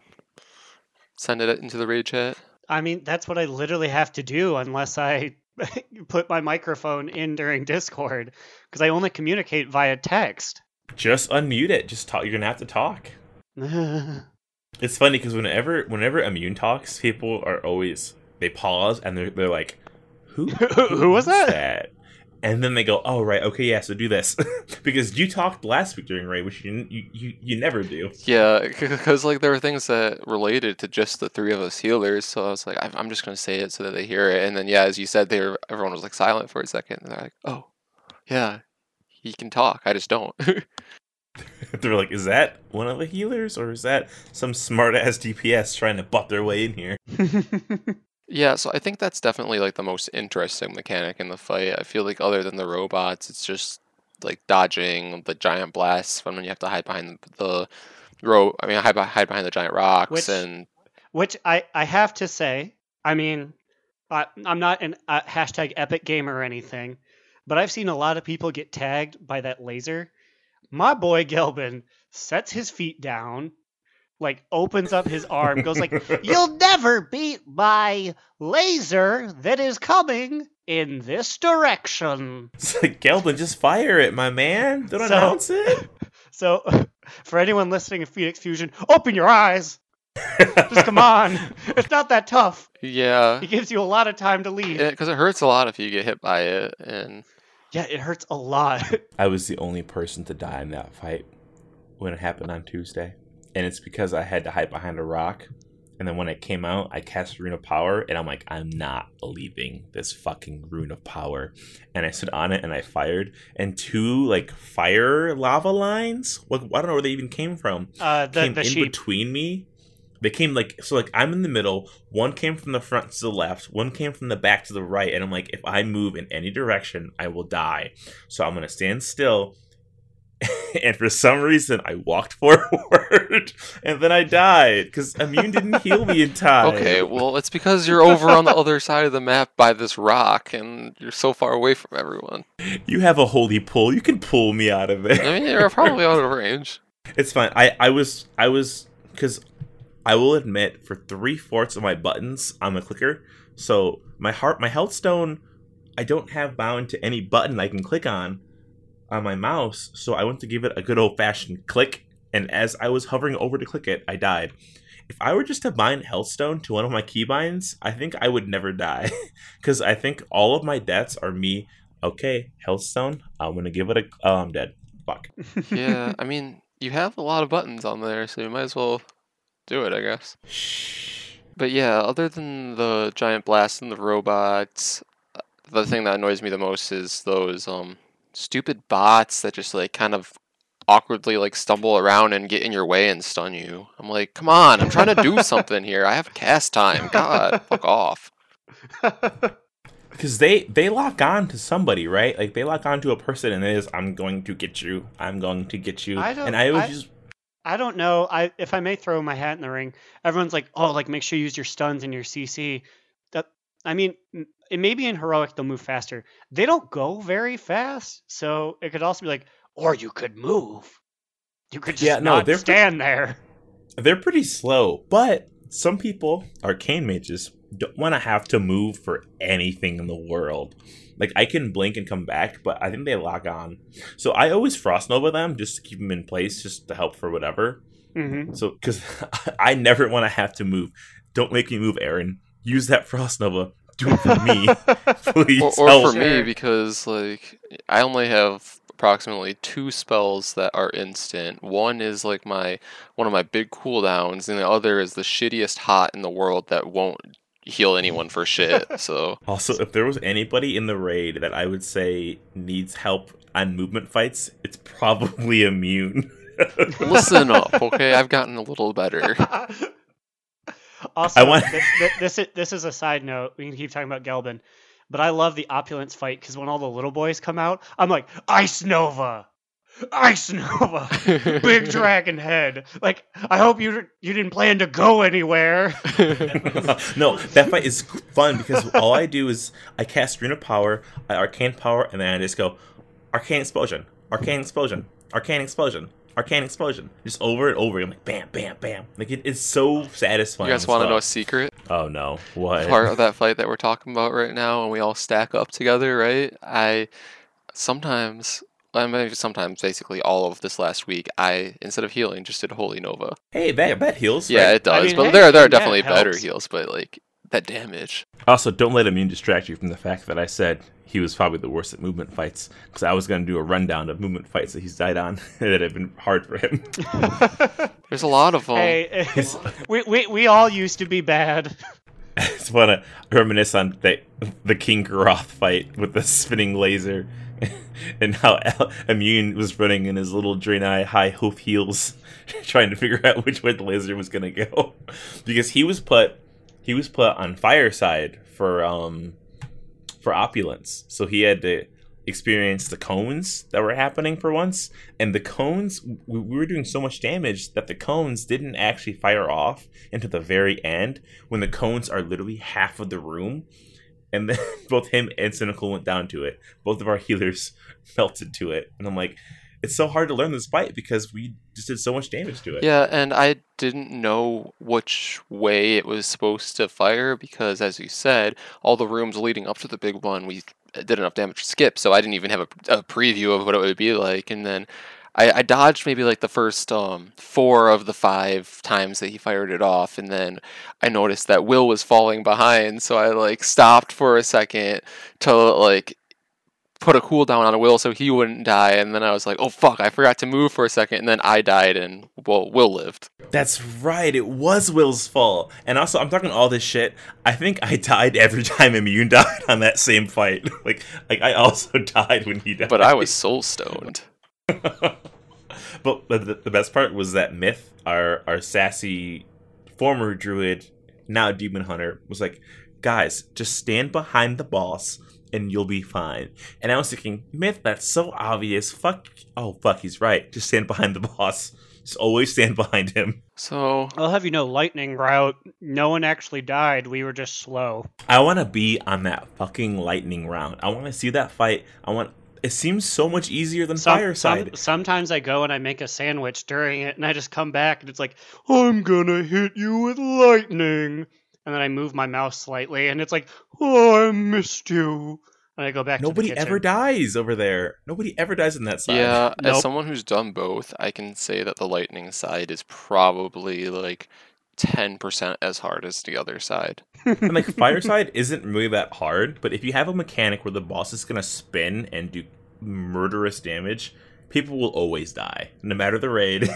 send it into the raid chat. I mean, that's what I literally have to do unless I [laughs] put my microphone in during Discord because I only communicate via text. Just unmute it. Just talk. You're gonna have to talk. [laughs] It's funny because whenever whenever Immune talks, people are always they pause and they're they're like, "Who [laughs] Who was is that?" And then they go, "Oh right, okay, yeah, so do this," [laughs] because you talked last week during Ray, which you you you, you never do. Yeah, because like there were things that related to just the three of us healers. So I was like, I- I'm just gonna say it so that they hear it. And then yeah, as you said, they were, everyone was like silent for a second. And they're like, oh, yeah, he can talk. I just don't. [laughs] [laughs] They're like, "Is that one of the healers, or is that some smart ass DPS trying to butt their way in here?" [laughs] Yeah, so I think that's definitely like the most interesting mechanic in the fight. I feel like other than the robots, it's just like dodging the giant blasts when you have to hide behind the ro I mean, hide, beh- hide behind the giant rocks Which- and Which I, I have to say, I mean, I, I'm not an uh, hashtag epic gamer or anything, but I've seen a lot of people get tagged by that laser. My boy Gelbin sets his feet down, like opens up his arm, goes like, [laughs] "You'll never beat my laser that is coming in this direction." It's like, Gelbin, just fire it, my man. Don't So- announce it. [laughs] So, [laughs] for anyone listening in Phoenix Fusion, open your eyes. Just come on. It's not that tough. yeah, It gives you a lot of time to leave. because it hurts a lot if you get hit by it. And Yeah, it hurts a lot. [laughs] I was the only person to die in that fight when it happened on Tuesday. And it's because I had to hide behind a rock. And then when it came out, I cast Rune of Power, and I'm like, I'm not leaving this fucking Rune of Power. And I stood on it and I fired, and two like fire lava lines. What I don't know where they even came from. Uh, the came the in sheep. between me. They came like so like I'm in the middle. One came from the front to the left. One came from the back to the right. And I'm like, if I move in any direction, I will die. So I'm gonna stand still. [laughs] and for some reason, I walked [laughs] forward, and then I died because immune didn't heal me in time. okay, well, it's because you're over on the other side of the map by this rock, and you're so far away from everyone. you have a holy pull. You can pull me out of it. I mean, you're probably out of range. [laughs] It's fine. I I was I was because I will admit for three fourths of my buttons I'm a clicker. So my heart my health stone I don't have bound to any button I can click on on my mouse. So I went to give it a good old fashioned click, and as I was hovering over to click it, I died. If I were just to bind Healthstone to one of my keybinds, I think I would never die. [laughs] Because I think all of my deaths are me. Okay, Healthstone. I'm gonna give it a. Oh, I'm dead. Fuck. [laughs] Yeah, I mean, you have a lot of buttons on there, so you might as well do it, I guess. But yeah, other than the giant blast and the robots, uh, the thing that annoys me the most is those um stupid bots that just like kind of awkwardly like stumble around and get in your way and stun you. I'm like, come on, I'm trying to do [laughs] something here. I have cast time. God, fuck off. [laughs] because they they lock on to somebody right like they lock on to a person and it is i'm going to get you i'm going to get you I don't- and i always I- just I don't know. I if I may throw my hat in the ring, everyone's like, "Oh, like make sure you use your stuns and your CC." That I mean, it may be in heroic they'll move faster. They don't go very fast, so it could also be like, or you could move. You could just Yeah, no, not they're pre- stand there. they're pretty slow but some people arcane mages don't want to have to move for anything in the world like i can blink and come back but i think they lock on so i always frost nova them just to keep them in place just to help for whatever hmm So, because [laughs] I never want to have to move. Don't make me move, Aaron. Use that Frost Nova. Do it for me, [laughs] please. or, or help. for [laughs] me because like I only have approximately two spells that are instant. One is like my one of my big cooldowns, and the other is the shittiest hot in the world that won't heal anyone for shit. [laughs] So Also, if there was anybody in the raid that I would say needs help on movement fights, it's probably [laughs] immune. listen up, [laughs] okay? I've gotten a little better. also, I want- this, this, this, is, this is a side note. We can keep talking about Gelbin. But I love the opulence fight because when all the little boys come out, I'm like, Ice Nova! Ice Nova! Big [laughs] dragon head! Like, I hope you you didn't plan to go anywhere. [laughs] no, that fight is fun because all I do is I cast Rune of Power, I Arcane Power, and then I just go Arcane Explosion, Arcane Explosion, Arcane Explosion, Arcane Explosion, just over and over. I'm like, bam, bam, bam. Like it, it's so satisfying. You guys want to know a secret? Oh no, what? Part of that [laughs] fight that we're talking about right now, and we all stack up together, right? I sometimes, I mean, sometimes, basically all of this last week, I instead of healing, just did Holy Nova. Hey, that that heals. Yeah, right? it does, mean, but hey, there there are definitely better heals, but like that damage. Also, don't let immune distract you from the fact that I said he was probably the worst at movement fights because I was going to do a rundown of movement fights that he's died on [laughs] that have been hard for him. [laughs] There's a lot of them. [laughs] hey, we, we, we all used to be bad. I just want to reminisce on the, the Kingaroth fight with the spinning laser [laughs] and how Al- Immune was running in his little Draenei high hoof heels [laughs] trying to figure out which way the laser was going to go. [laughs] Because he was put he was put on fireside for um for opulence. So he had to experience the cones that were happening for once. And the cones we we were doing so much damage that the cones didn't actually fire off into the very end when the cones are literally half of the room and then [laughs] both him and cynical went down to it. Both of our healers [laughs] melted to it. And i'm like it's so hard to learn this fight because we just did so much damage to it. Yeah, and I didn't know which way it was supposed to fire because, as you said, all the rooms leading up to the big one, we did enough damage to skip, so I didn't even have a, a preview of what it would be like. And then I, I dodged maybe like the first um, four of the five times that he fired it off, and then I noticed that Will was falling behind, so I like stopped for a second to like put a cooldown on Will so he wouldn't die, and then I was like, oh fuck, I forgot to move for a second, and then I died, and well, Will lived. That's right. It was Will's fault. And also, I'm talking all this shit. I think I [laughs] died every time Immune [laughs] died on that same fight. [laughs] like, like I also died when he died. But I was soul stoned. [laughs] but the, the best part was that Myth, our our sassy former druid, now demon hunter, was like, "Guys, just stand behind the boss." And you'll be fine. And I was thinking, Myth, that's so obvious. Fuck. Oh, fuck, he's right. Just stand behind the boss. Just always stand behind him. So I'll have you know, lightning route. No one actually died. We were just slow. I want to be on that fucking lightning round. I want to see that fight. I want. It seems so much easier than Some- Fireside. some- sometimes I go and I make a sandwich during it, and I just come back and it's like, I'm gonna hit you with lightning. And then I move my mouse slightly, and it's like, oh, I missed you. And I go back. Nobody to the ever dies over there. Nobody ever dies in that side. yeah, as someone who's done both, I can say that the lightning side is probably like ten percent as hard as the other side. and like [laughs] Fireside isn't really that hard, but if you have a mechanic where the boss is gonna spin and do murderous damage, people will always die, no matter the raid. [laughs]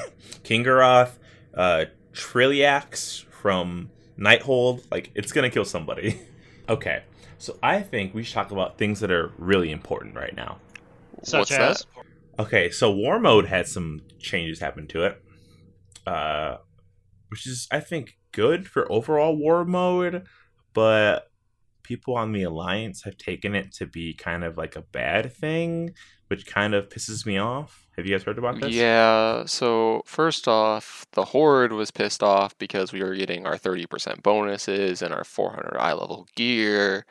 Kingaroth, uh, Trilliax from Nighthold, like it's gonna kill somebody. [laughs] okay, so I think we should talk about things that are really important right now. Such What's as? that? Okay, so War Mode had some changes happen to it, uh, which is I think good for overall War Mode, but people on the Alliance have taken it to be kind of like a bad thing, which kind of pisses me off. Have you guys heard about this? Yeah, so first off, the Horde was pissed off because we were getting our 30% bonuses and our 400 eye level gear,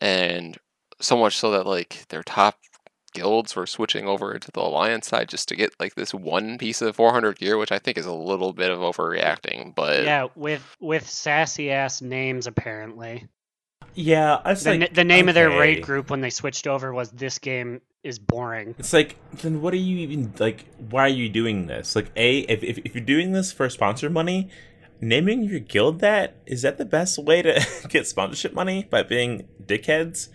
and so much so that like their top guilds were switching over to the Alliance side just to get like this one piece of 400 gear, which I think is a little bit of overreacting, but Yeah, with with sassy ass names apparently. Yeah, I was The, like, the name of their raid group when they switched over was this game is boring. It's like, then what are you even like? Why are you doing this? Like, a if if, if you're doing this for sponsor money, naming your guild that is that the best way to [laughs] get sponsorship money by being dickheads?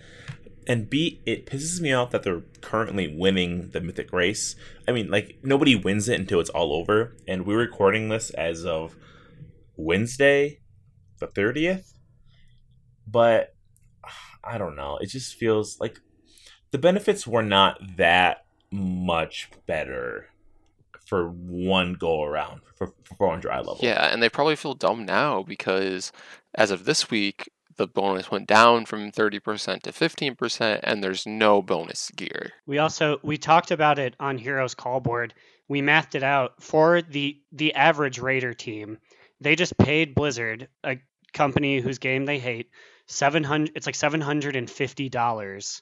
And B, it pisses me off that they're currently winning the mythic race. I mean, like nobody wins it until it's all over, and we're recording this as of Wednesday, the thirtieth. But [sighs] I don't know. It just feels like the benefits were not that much better for one go around for, for 400 eye level. Yeah, and they probably feel dumb now because as of this week, the bonus went down from 30% to 15%, and there's no bonus gear. We also we talked about it on Heroes Call Board. We mathed it out for the the average Raider team. They just paid Blizzard, a company whose game they hate, seven hundred. It's like seven hundred and fifty dollars,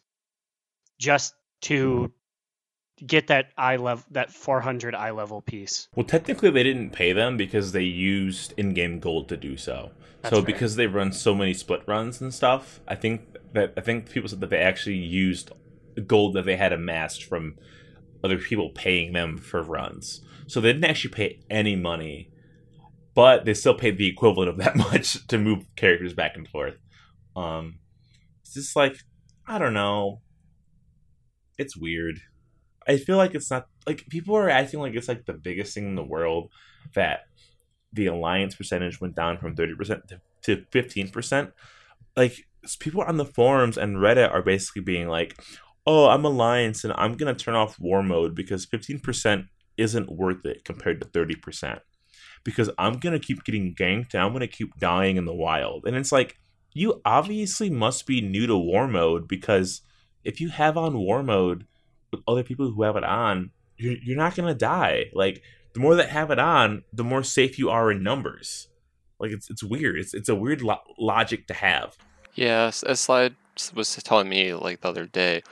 just to get that eye level that four hundred eye level piece. Well, technically, they didn't pay them because they used in-game gold to do so. That's so fair. because they run so many split runs and stuff, I think that I think people said that they actually used gold that they had amassed from other people paying them for runs. So they didn't actually pay any money, but they still paid the equivalent of that [laughs] much to move characters back and forth. Um, it's just like I don't know. It's weird. I feel like it's not like people are acting like it's like the biggest thing in the world that the alliance percentage went down from 30% to, to 15%. Like people on the forums and Reddit are basically being like, "Oh, I'm alliance and I'm going to turn off war mode because 15% isn't worth it compared to 30%." Because I'm going to keep getting ganked and I'm going to keep dying in the wild. And it's like you obviously must be new to war mode because if you have on war mode with other people who have it on, you're, you're not gonna die. Like the more that have it on, the more safe you are in numbers. Like it's it's weird. It's it's a weird lo- logic to have. Yeah, as Slide was telling me like the other day,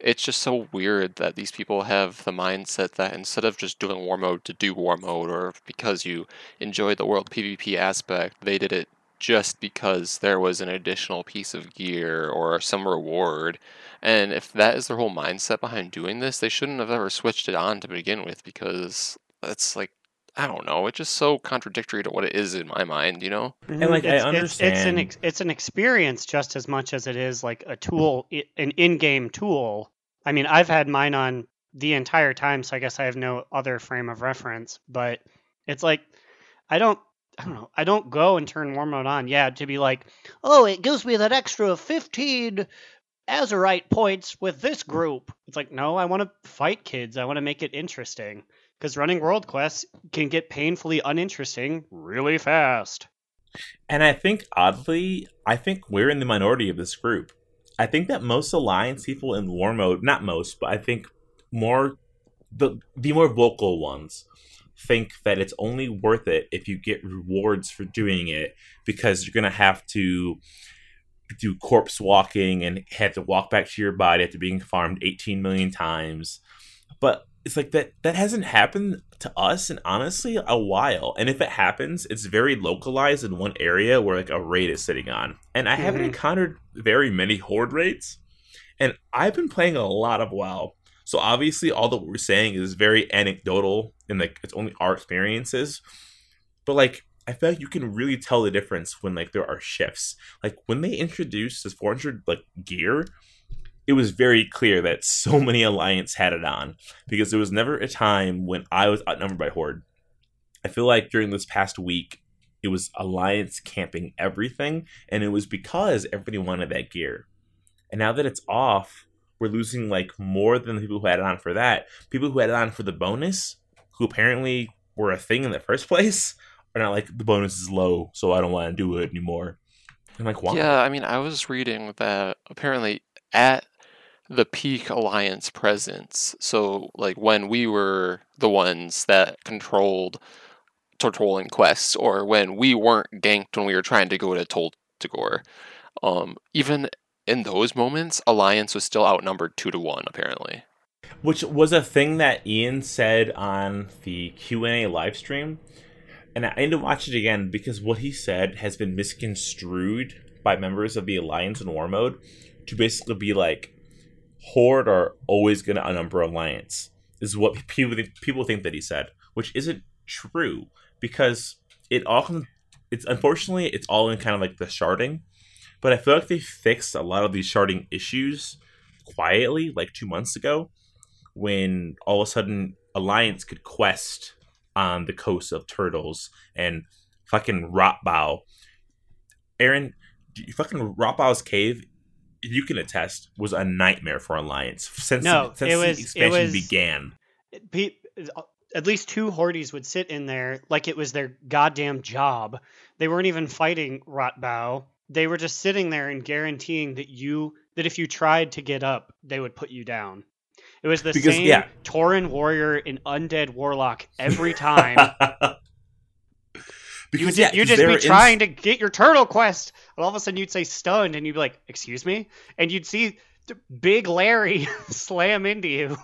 it's just so weird that these people have the mindset that instead of just doing war mode to do war mode or because you enjoy the world PvP aspect, they did it just because there was an additional piece of gear or some reward. And if that is their whole mindset behind doing this, they shouldn't have ever switched it on to begin with because it's like I don't know, it's just so contradictory to what it is in my mind, you know? And, mm-hmm, like, I it's, it's, it's an ex- it's an experience just as much as it is like a tool, an in-game tool. I mean, I've had mine on the entire time, so I guess I have no other frame of reference. But it's like I don't, I don't know, I don't go and turn war mode on, yeah, to be like, oh, it gives me that extra fifteen Azerite points with this group. It's like, no, I want to fight kids. I want to make it interesting because running world quests can get painfully uninteresting really fast. And I think oddly, I think we're in the minority of this group. I think that most alliance people in war mode, not most, but I think more the the more vocal ones think that it's only worth it if you get rewards for doing it because you're gonna have to do corpse walking and have to walk back to your body after being farmed 18 million times. But it's like that that hasn't happened to us in honestly a while. And if it happens, it's very localized in one area where like a raid is sitting on. And I haven't Mhm. encountered very many horde raids. And I've been playing a lot of WoW. So obviously all that we're saying is very anecdotal and like it's only our experiences. But like I feel like you can really tell the difference when like there are shifts. Like when they introduced this 400 like gear, it was very clear that so [laughs] many alliance had it on because there was never a time when I was outnumbered by horde. I feel like during this past week it was alliance camping everything and it was because everybody wanted that gear. And now that it's off, we're losing like more than the people who had it on for that. People who had it on for the bonus, who apparently were a thing in the first [laughs] place, are not like the bonus is low, so I don't want to do it anymore. I'm like, why? Yeah, I mean, I was reading that apparently at the peak alliance presence, so like when we were the ones that controlled trolling quests, or when we weren't ganked when we were trying to go to Tol Dagor, um, even in those moments, alliance was still outnumbered two to one, apparently. which was a thing that Ian said on the Q and A live stream, and I need to watch it again because what he said has been misconstrued by members of the Alliance in War Mode to basically be like Horde are always going to outnumber Alliance. Is what [laughs] people think, people think that he said, which isn't true because it often it's unfortunately it's all in kind of like the sharding, but I feel like they fixed a lot of these sharding issues quietly, like two months ago, when all of a sudden Alliance could quest on the coast of Turtles and fucking Rotbow. Aaron, fucking Rotbow's cave, you can attest, was a nightmare for Alliance since, No, since it was- the it expansion was- began. Pe- at least two Hordes would sit in there like it was their goddamn job. They weren't even fighting Rotbow. They were just sitting there and guaranteeing that you that if you tried to get up, they would put you down. It was the Because, same yeah. Tauren warrior and undead warlock every time. [laughs] because You'd, yeah, 'cause just be were in- trying to get your turtle quest, and all of a sudden you'd say stunned, and you'd be like, "Excuse me," and you'd see Big Larry [laughs] slam into you.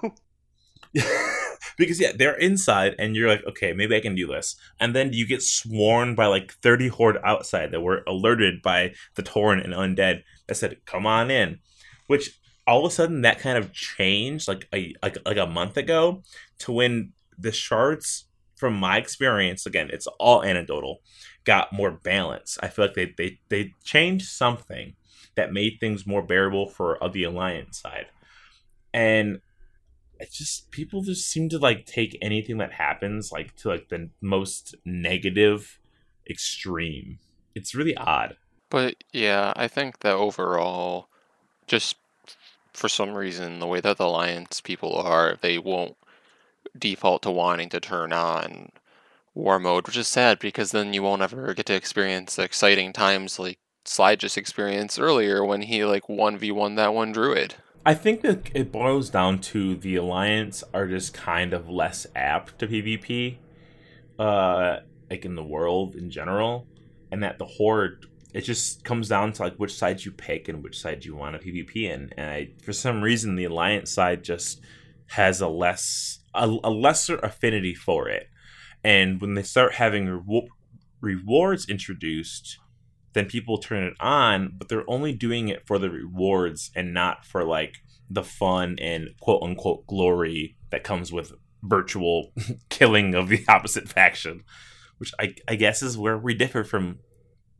[laughs] because yeah, they're inside, and you're like, okay, maybe I can do this, and then you get sworn by like thirty horde outside that were alerted by the Tauren and undead that said, "Come on in," which all of a sudden that kind of changed like a like, like a month ago to when the shards, from my experience, again, it's all anecdotal, got more balance. I feel like they they they changed something that made things more bearable for uh, the alliance side, and it just people just seem to like take anything that happens like to like the most negative extreme. It's really odd. But yeah, I think that overall, just for some reason, the way that the Alliance people are, they won't default to wanting to turn on war mode, which is sad because then you won't ever get to experience exciting times like Sly just experienced earlier when he like 1v1 that one druid. I think that it boils down to the alliance are just kind of less apt to PvP, uh, like in the world in general, and that the horde it just comes down to like which side you pick and which side you want to PvP in. And I, for some reason, the alliance side just has a less a, a lesser affinity for it. And when they start having rewa- rewards introduced, then people turn it on, but they're only doing it for the rewards and not for like the fun and quote unquote glory that comes with virtual [laughs] killing of the opposite faction, which I, I guess is where we differ from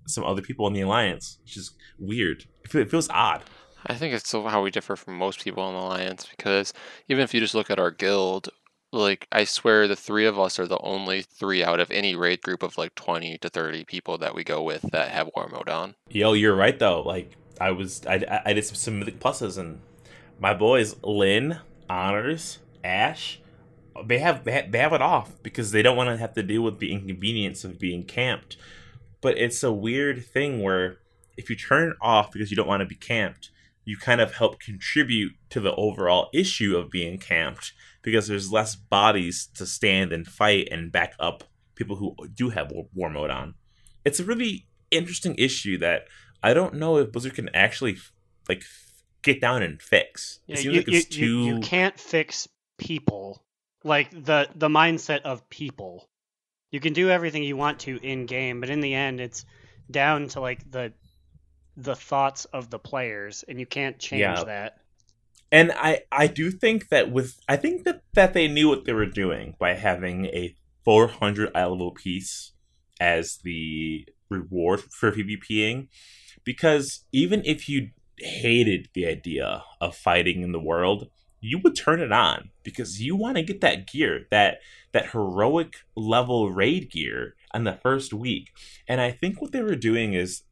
some other people in the alliance, which is weird. It feels odd. I think it's how we differ from most people in the Alliance because even if you just look at our guild, like I swear the three of us are the only three out of any raid group of like 20 to 30 people that we go with that have war mode on. Yo, you're right though. Like I was, I, I- did some, some mythic pluses, and my boys Lynn, Honors, Ash, they have they have, they have it off because they don't want to have to deal with the inconvenience of being camped. But it's a weird thing where if you turn it off because you don't want to be camped, you kind of help contribute to the overall issue of being camped because there's less bodies to stand and fight and back up people who do have war, war mode on. It's a really interesting issue that I don't know if Blizzard can actually like get down and fix. It Yeah, seems you, like you- too you can't fix people like the the mindset of people. You can do everything you want to in game, but in the end, it's down to like the the thoughts of the players, and you can't change Yeah. that. And I I do think that with I think that that they knew what they were doing by having a 400 eye level piece as the reward for PvPing because even if you hated the idea of fighting in the world you would turn it on because you want to get that gear that that heroic level raid gear on the first week. And I think what they were doing is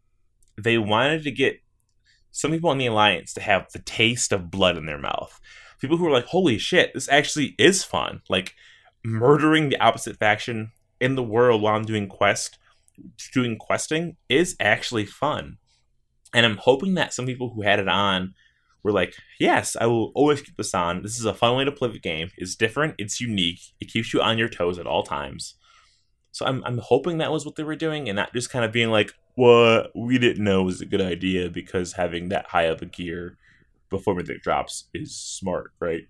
they wanted to get some people in the alliance to have the taste of blood in their mouth. People who are like, "Holy shit, this actually is fun!" Like murdering the opposite faction in the world while I'm doing quest, doing questing is actually fun. And I'm hoping that some people who had it on were like, "Yes, I will always keep this on. This is a fun way to play the game. It's different. It's unique. It keeps you on your toes at all times." So I'm I'm hoping that was what they were doing, and not just kind of being like, "What we didn't know was a good idea because having that high of a gear before Mythic drops is smart, right?"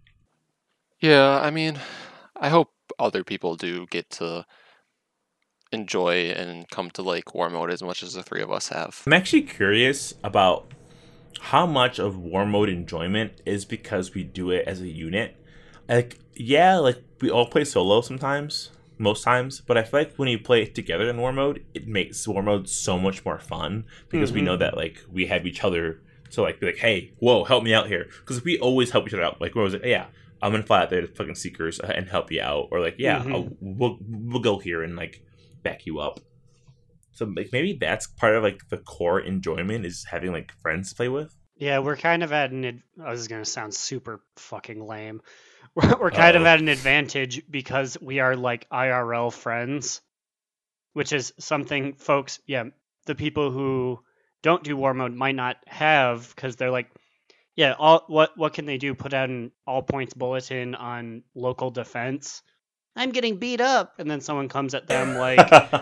Yeah, I mean, I hope other people do get to enjoy and come to like war mode as much as the three of us have. I'm actually curious about how much of war mode enjoyment is because we do it as a unit. Like, yeah, like we all play solo sometimes, most times, but I feel like when you play it together in war mode, it makes war mode so much more fun because we Mhm. know that like we have each other to like be like, hey, whoa, help me out here, because we always help each other out. Like, where was it? Yeah, I'm gonna fly out there to fucking seekers and help you out, or like, yeah, Mhm. I'll, we'll we'll go here and like back you up. So like maybe that's part of like the core enjoyment is having like friends to play with. Yeah, we're kind of at an. Ad- oh, this is gonna sound super fucking lame. We're, [laughs] we're kind of at an advantage because we are like IRL friends, which is something folks. Yeah, the people who don't do war mode might not have because they're like, yeah, all what what can they do? Put out an all points bulletin on local defense. I'm getting beat up, and then someone comes at them like,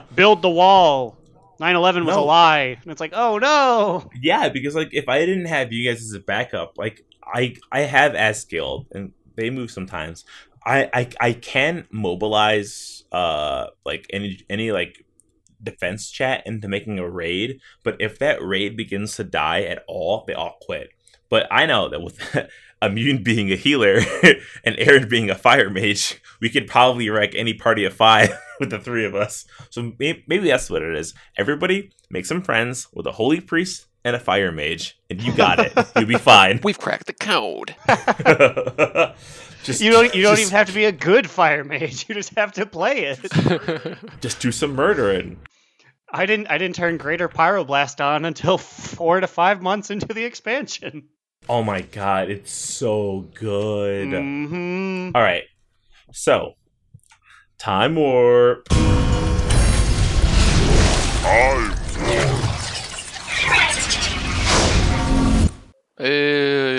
[laughs] build the wall. 9/11 was a lie, and it's like, oh no. yeah, because like if I didn't have you guys as a backup, like I I have as guild and they move sometimes. I I, I can mobilize uh like any any like defense chat into making a raid, but if that raid begins to die at all, they all quit. But I know that with [laughs] Immune being a healer [laughs] and Aaron being a fire mage, we could probably wreck any party of five [laughs] with the three of us. So may- maybe that's what it is. Everybody make some friends with a holy priest and a fire mage, and you got it. [laughs] You'll be fine. We've cracked the code. [laughs] [laughs] just You don't. You don't just, even have to be a good fire mage. You just have to play it. just do some murdering. I didn't. I didn't turn Greater Pyroblast on until four to five months into the expansion. Oh my god, it's so good. hmm All right, so time warp.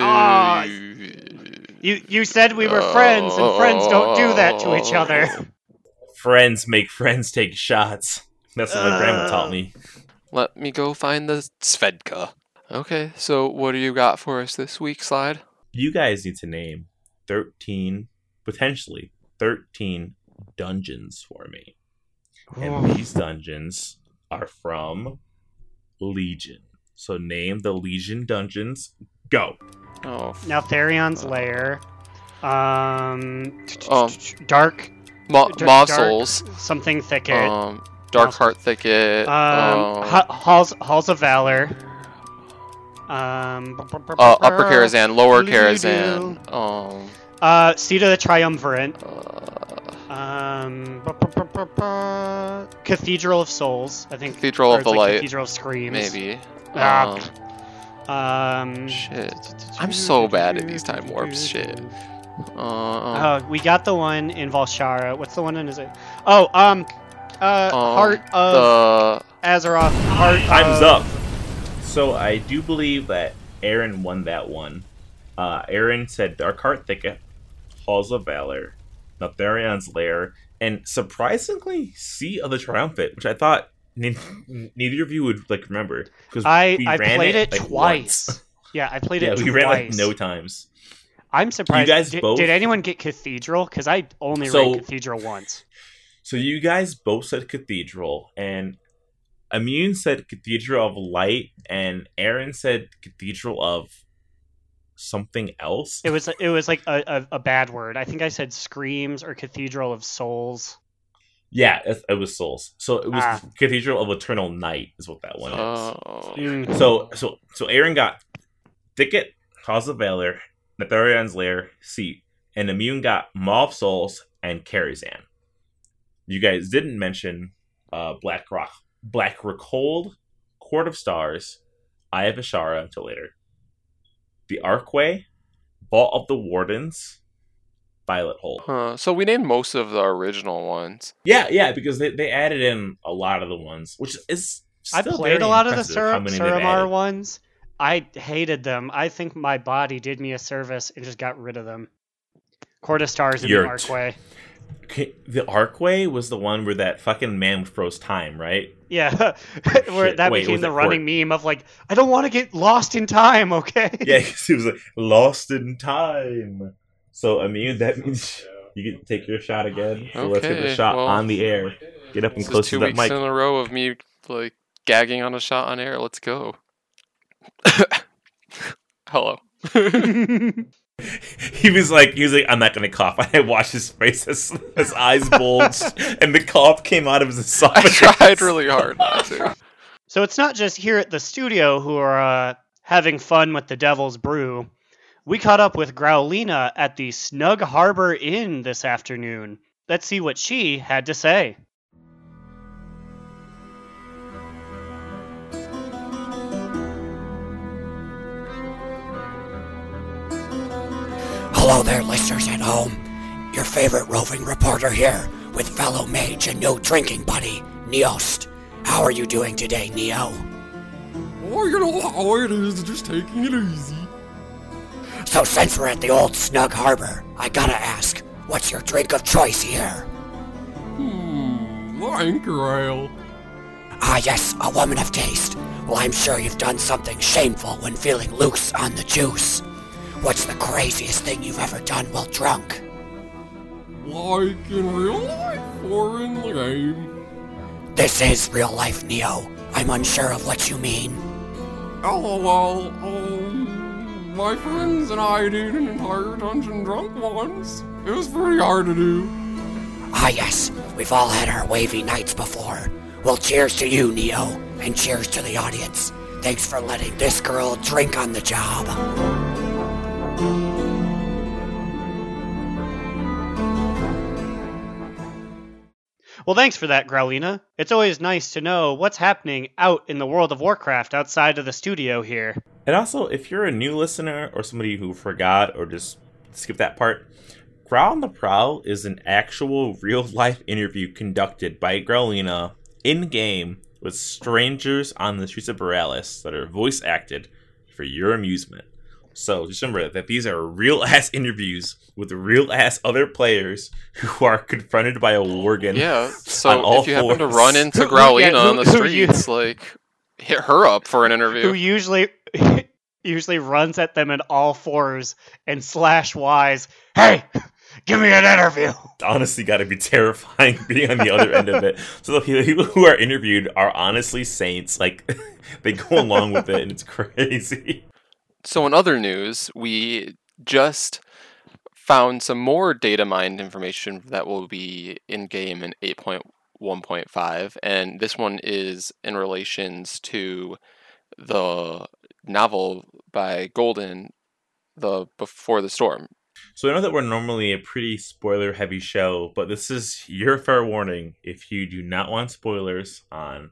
Ah, You you said we were friends, and friends don't do that to each other. [laughs] Friends make friends take shots. That's what my grandma taught Uh. me. Let me go find the Svedka. Okay, so what do you got for us this week, Slide? You guys need to name thirteen, potentially thirteen dungeons for me, and these dungeons are from Legion. So name the Legion dungeons. Go. Oh, Now Therion's lair, um, Um, dark, Mo- Maw Souls, something thicket, um, Dark Heart Thicket, um, um, halls halls of valor, um, uh, Upper Karazhan, Lower. Karazhan, um, uh, seat of the triumvirate, uh, um, cathedral of souls, I think. Cathedral or of the like Light, Cathedral of screams, maybe. Ah, Um, Um, shit, I'm so bad at these time warps. Shit. Uh, Oh, we got the one in Val'sharah. What's the one in? Is it? Oh, um, uh, Um, Heart of the Azeroth. Heart. Time's of- up. So I do believe that Aaron won that one. Uh, Aaron said Darkheart Thicket, Halls of Valor, Neltharion's Lair, and surprisingly, Seat of the Triumvirate, which I thought ne- [laughs] neither of you would like remember because I I ran played it, like, twice. once. [laughs] Yeah, I played yeah, it we twice. ran like no times. I'm surprised. You guys did, both- did anyone get Cathedral? Because I only So- ran Cathedral once. So you guys both said Cathedral, and Immune said Cathedral of Light, and Aaron said Cathedral of something else. It was it was like a, a, a bad word. I think I said Screams or Cathedral of Souls. Yeah, it, it was Souls. So it was Ah. Cathedral of Eternal Night is what that one is. oh, Mm. So so so Aaron got Thicket, Halls of Valor, Neltharion's Lair, Seat, and Immune got Maw of Souls and Karazhan. You guys didn't mention uh, Black Rock, Black Cold, Court of Stars, Eye of Azshara until later. The Archway, Vault of the Wardens, Violet Hold. Huh. So we named most of the original ones. Yeah, yeah, because they, they added in a lot of the ones, which is I played very a lot of the impressive how Sur- many Suramar ones. I hated them. I think my body did me a service and just got rid of them. Court of Stars and You're the t- Archway. Okay, The Archway was the one where that fucking man froze time, right? Yeah, [laughs] where Shit. that Wait, became the it running meme of like, I don't want to get lost in time, okay? [laughs] Yeah, because he was like lost in time. So immune. That means you can take your shot again. So let's get the Okay, shot well, on the air. Get up and This close is to two that weeks mic. in a row of me like gagging on a shot on air. Let's go. [laughs] Hello. [laughs] He was like, he was like, I'm not gonna cough. [laughs] I watched his face, his, his eyes bulged, [laughs] and the cough came out of his I esophagus. tried really hard not to. So it's not just here at the studio who are uh, having fun with the Devil's Brew. We caught up with Growlina at the Snug Harbor Inn this afternoon. Let's see what she had to say. There, listeners at home. Your favorite roving reporter here with fellow mage and new drinking buddy, Neost. How are you doing today, Neo? Oh, you know how it is, just taking it easy. So, since we're at the old Snug Harbor, I gotta ask, what's your drink of choice here? Hmm, anchor ale. Ah, yes, a woman of taste. Well, I'm sure you've done something shameful when feeling loose on the juice. What's the craziest thing you've ever done while drunk? Like in real life or in the game. This is real life, Neo. I'm unsure of what you mean. LOL, um, my friends and I did an entire dungeon drunk once. It was pretty hard to do. Ah, yes, we've all had our wavy nights before. Well, cheers to you, Neo, and cheers to the audience. Thanks for letting this girl drink on the job. Well, thanks for that, Growlina. It's always nice to know what's happening out in the world of Warcraft outside of the studio here. And also, if you're a new listener or somebody who forgot or just skipped that part, Growl on the Prowl is an actual [laughs] real life interview conducted by Growlina in game with strangers on the streets of Boralus that are voice acted for your amusement. So just remember that these are real [laughs] ass interviews with real ass other players who are confronted by a worgen. Yeah. On So all if you happen to run into Who- who- Growlina yeah, on the who- who you- streets, like hit her up for an interview. Who usually [laughs] usually runs at them in all fours and slash wise, Hey, give me an interview. [laughs] honestly got to be terrifying being on the other end of it. So the people who are interviewed are honestly saints. Like they go along with it, and it's crazy. So in other news, we just found some more data mined information that will be in game in 8.1.5 and this one is in relations to the novel by Golden the Before the Storm. So I know that we're normally a pretty spoiler-heavy show, but this is your fair warning. If you do not want spoilers on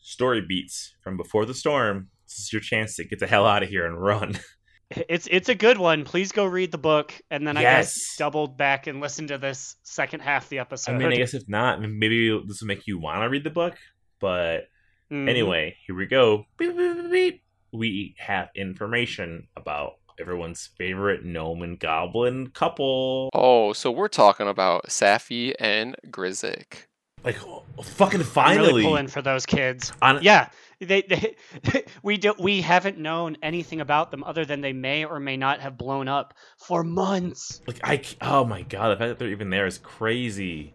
story beats from Before the Storm, this is your chance to get the hell out of here and run. [laughs] It's it's a good one. Please go read the book and then I guess doubled back and listen to this second half of the episode. I mean, I guess if not, maybe this will make you want to read the book. But Mhm. Anyway, here we go. Beep, beep, beep, beep. We have information about everyone's favorite gnome and goblin couple. Oh, so we're talking about Safi and Grizzek. Like, fucking finally. really pulling for those kids. On- Yeah, they, they [laughs] we do we haven't known anything about them other than they may or may not have blown up for months. Like, I. c- Oh my god, the fact that they're even there is crazy.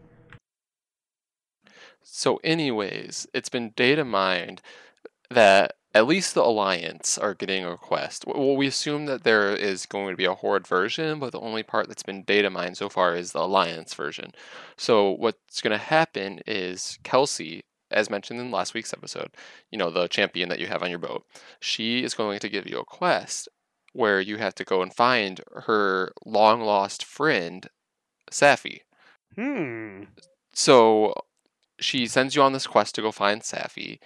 So, anyways, it's been data mined that at least the Alliance are getting a request. Well, we assume that there is going to be a Horde version, but the only part that's been data mined so far is the Alliance version. So, what's going to happen is Kelsey, as mentioned in last week's episode, you know, the champion that you have on your boat, she is going to give you a quest where you have to go and find her long lost friend, Safi. Hmm. So she sends you on this quest to go find Safi,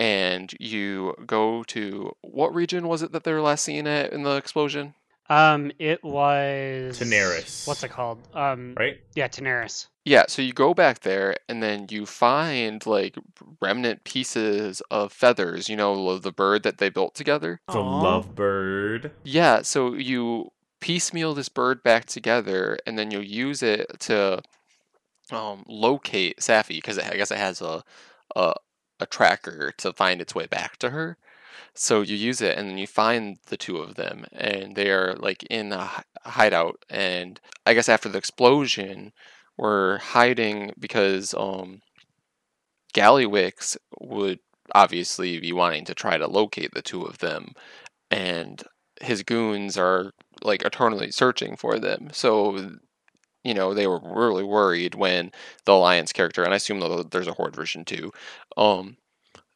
and you go to what region was it that they were last seen at in the explosion? Um, it was Daenerys. What's it called? Um, Right? yeah, Daenerys. Yeah, so you go back there and then you find like remnant pieces of feathers, you know, of the bird that they built together. The love bird. Yeah, so you piecemeal this bird back together and then you'll use it to um, locate Safi because I guess it has a, a a tracker to find its way back to her. So you use it and then you find the two of them and they are like in a hideout and I guess after the explosion we're hiding because um Gallywix would obviously be wanting to try to locate the two of them and his goons are like eternally searching for them. So you know they were really worried when the alliance character and i assume there's a horde version too um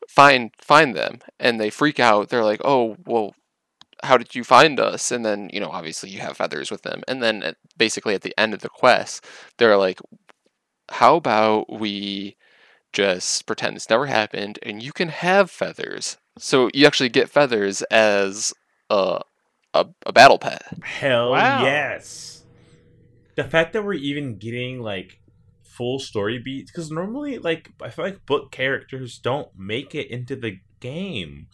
find find them and they freak out they're like oh well how did you find us and then you know obviously you have feathers with them and then at, basically at the end of the quest they're like how about we just pretend this never happened and you can have feathers so you actually get feathers as a a, a battle pet Hell Wow. yes. The fact that we're even getting like full story beats because normally like I feel like book characters don't make it into the game.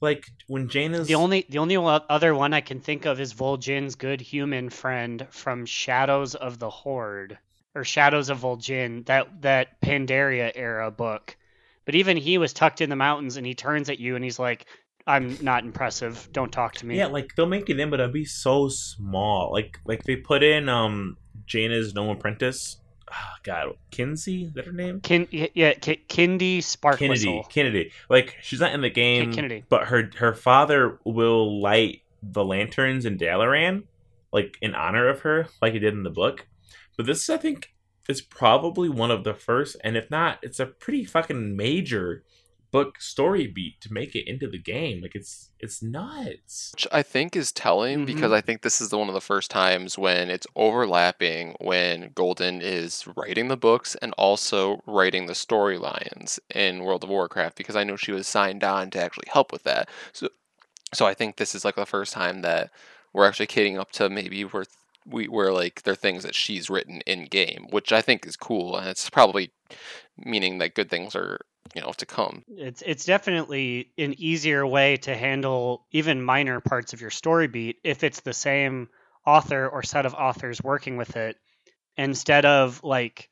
Like when Jaina's The only the only other one I can think of is Vol'jin's good human friend from Shadows of the Horde or Shadows of Vol'jin, that that Pandaria era book. But even he was tucked in the mountains and he turns at you and he's like, "I'm not impressive. Don't talk to me." Yeah, like they'll make it in, but it'll be so small. Like like they put in um Jaina's gnome apprentice. Oh, God, Kinsey, is that her name? Kin- yeah, Ki- Kinndy Kennedy. Sparkwhistle. Kennedy. Like she's not in the game, Kennedy. but her her father will light the lanterns in Dalaran, like in honor of her, like he did in the book. But this, I think, is probably one of the first, and if not, it's a pretty fucking major book story beat to make it into the game. Like it's it's nuts. which I think is telling because Mhm. I think this is the, one of the first times when it's overlapping when Golden is writing the books and also writing the storylines in World of Warcraft because I know she was signed on to actually help with that. So so I think this is like the first time that we're actually kidding up to maybe where we where like they're things that she's written in game, which I think is cool and it's probably meaning that good things are you know to come. It's it's definitely an easier way to handle even minor parts of your story beat if it's the same author or set of authors working with it instead of like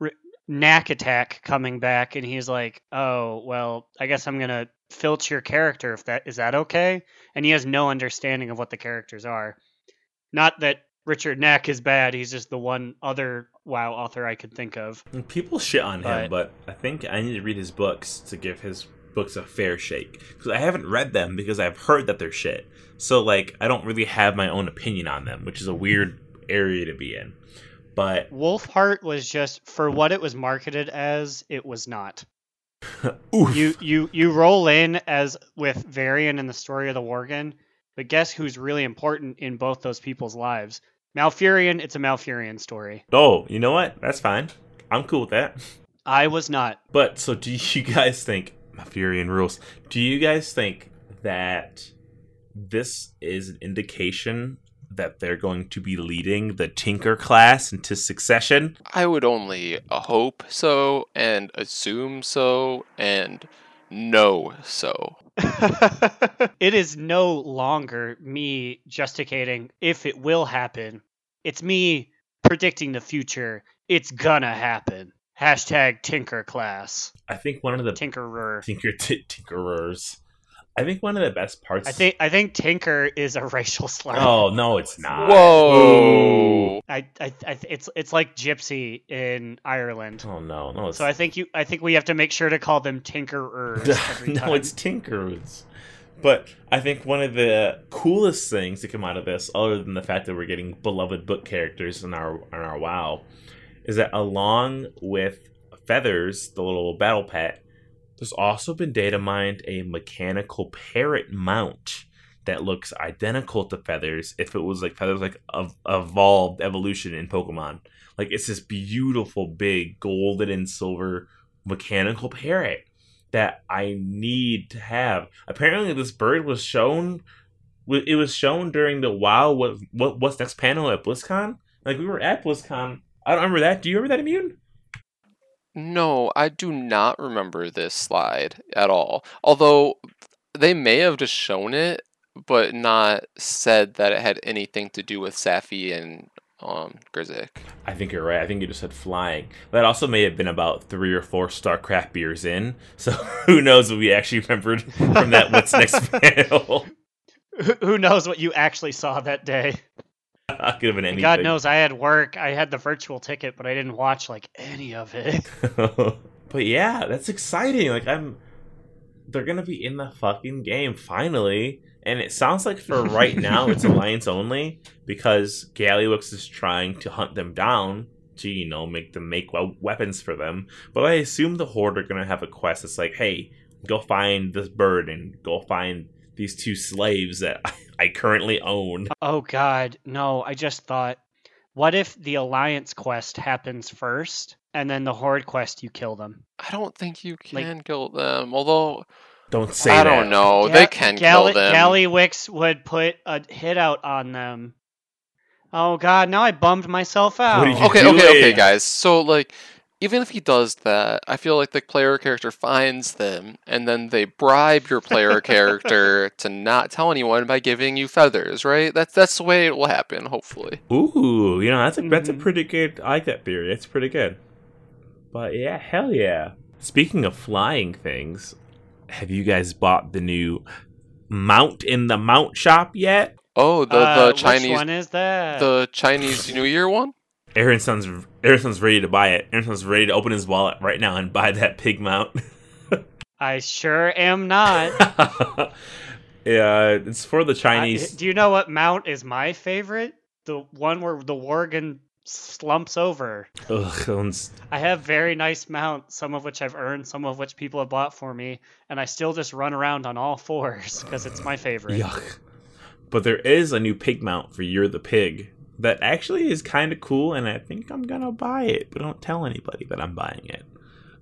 R- Knack Attack coming back and he's like, "Oh, well, I guess I'm to filch your character if that is that okay?" And he has no understanding of what the characters are. Not that Richard Knaak is bad, he's just the one other WoW author I could think of. People shit on him, But- but I think I need to read his books to give his books a fair shake because I haven't read them because I've heard that they're shit. So like I don't really have my own opinion on them, which is a weird area to be in. But [laughs] Wolfheart was just for what it was marketed as, it was not. [laughs] oof, You you you roll in as with Varian in the story of the Worgen, but guess who's really important in both those people's lives? Malfurion, it's a Malfurion story. oh, you know what? That's fine. I'm cool with that. I was not. But so do you guys think Furion rules? Do you guys think that this is an indication that they're going to be leading the Tinker class into succession? I would only uh, hope so and assume so and know so. [laughs] it is no longer me justificating if it will happen. It's me predicting the future. It's gonna happen. Hashtag Tinker class. I think one of the Tinkerer. Tinker t- Tinkerers. I think one of the best parts. I think I think Tinker is a [laughs] racial slur. Oh no, it's not. Whoa! I, I, I it's it's like gypsy in Ireland. Oh no, no, it's So I think you I think we have to make sure to call them tinkerers [laughs] no, time. it's Tinkers. But I think one of the coolest things to come out of this, other than the fact that we're getting beloved book characters in our in our WoW, is that along with Feathers, the little battle pet, there's also been data mined a mechanical parrot mount that looks identical to Feathers if it was like Feathers like ev- evolved evolution in Pokemon. Like it's this beautiful big golden and silver mechanical parrot that I need to have. Apparently, this bird was shown. It was shown during the WoW. What what what's next panel at BlizzCon? Like we were at BlizzCon. I don't remember that. Do you remember that immune? No, I do not remember this slide at all. Although they may have just shown it, but not said that it had anything to do with Safi and um Grizzek. I think you're right. I think you just said flying. That also may have been about three or four StarCraft beers in. [laughs] So who knows what we actually remembered from that what's next [laughs] panel? Who- Who knows what you actually saw that day? I [laughs] could have been anything. God knows I had work. I had the virtual ticket, but I didn't watch like any of it. [laughs] but yeah, that's exciting. Like I'm they're gonna be in the fucking game finally. And it sounds like for right [laughs] now it's alliance only because Gallywix is trying to hunt them down to you know make them make we- weapons for them. But I assume the Horde are gonna have a quest that's like, hey, go find this bird and go find these two slaves that [laughs] I currently own. Oh god, no, I just thought what if the alliance quest happens first and then the horde quest you kill them? I don't think you Like- can kill them. Although Don't say I that. don't know, Ga- they can Galli- kill them. Gallywix would put a hit out on them. Oh god, now I bummed myself out. What did you okay, do okay, okay, guys. So like, even if he does that, I feel like the player character finds them, and then they bribe your player [laughs] character to not tell anyone by giving you feathers, right? That's that's the way it will happen, hopefully. Ooh, you know that's a that's a Mhm. pretty good. I like that theory. It's pretty good. But yeah, hell yeah. Speaking of flying things, have you guys bought the new mount in the mount shop yet? Oh, the Uh, the Which Chinese one is that? the Chinese New Year one. Aaron Son's Aaron Son's ready to buy it. Aaron Son's ready to open his wallet right now and buy that pig mount. [laughs] I sure am not. [laughs] yeah, it's for the I- Chinese. do you know what mount is my favorite? The one where the Worgen slumps over. Ugh, I have very nice mounts, some of which I've earned, some of which people have bought for me, and I still just run around on all fours because it's my favorite. Yuck. But there is a new pig mount for You're the Pig that actually is kind of cool, and I think I'm gonna buy it. But don't tell anybody that I'm buying it.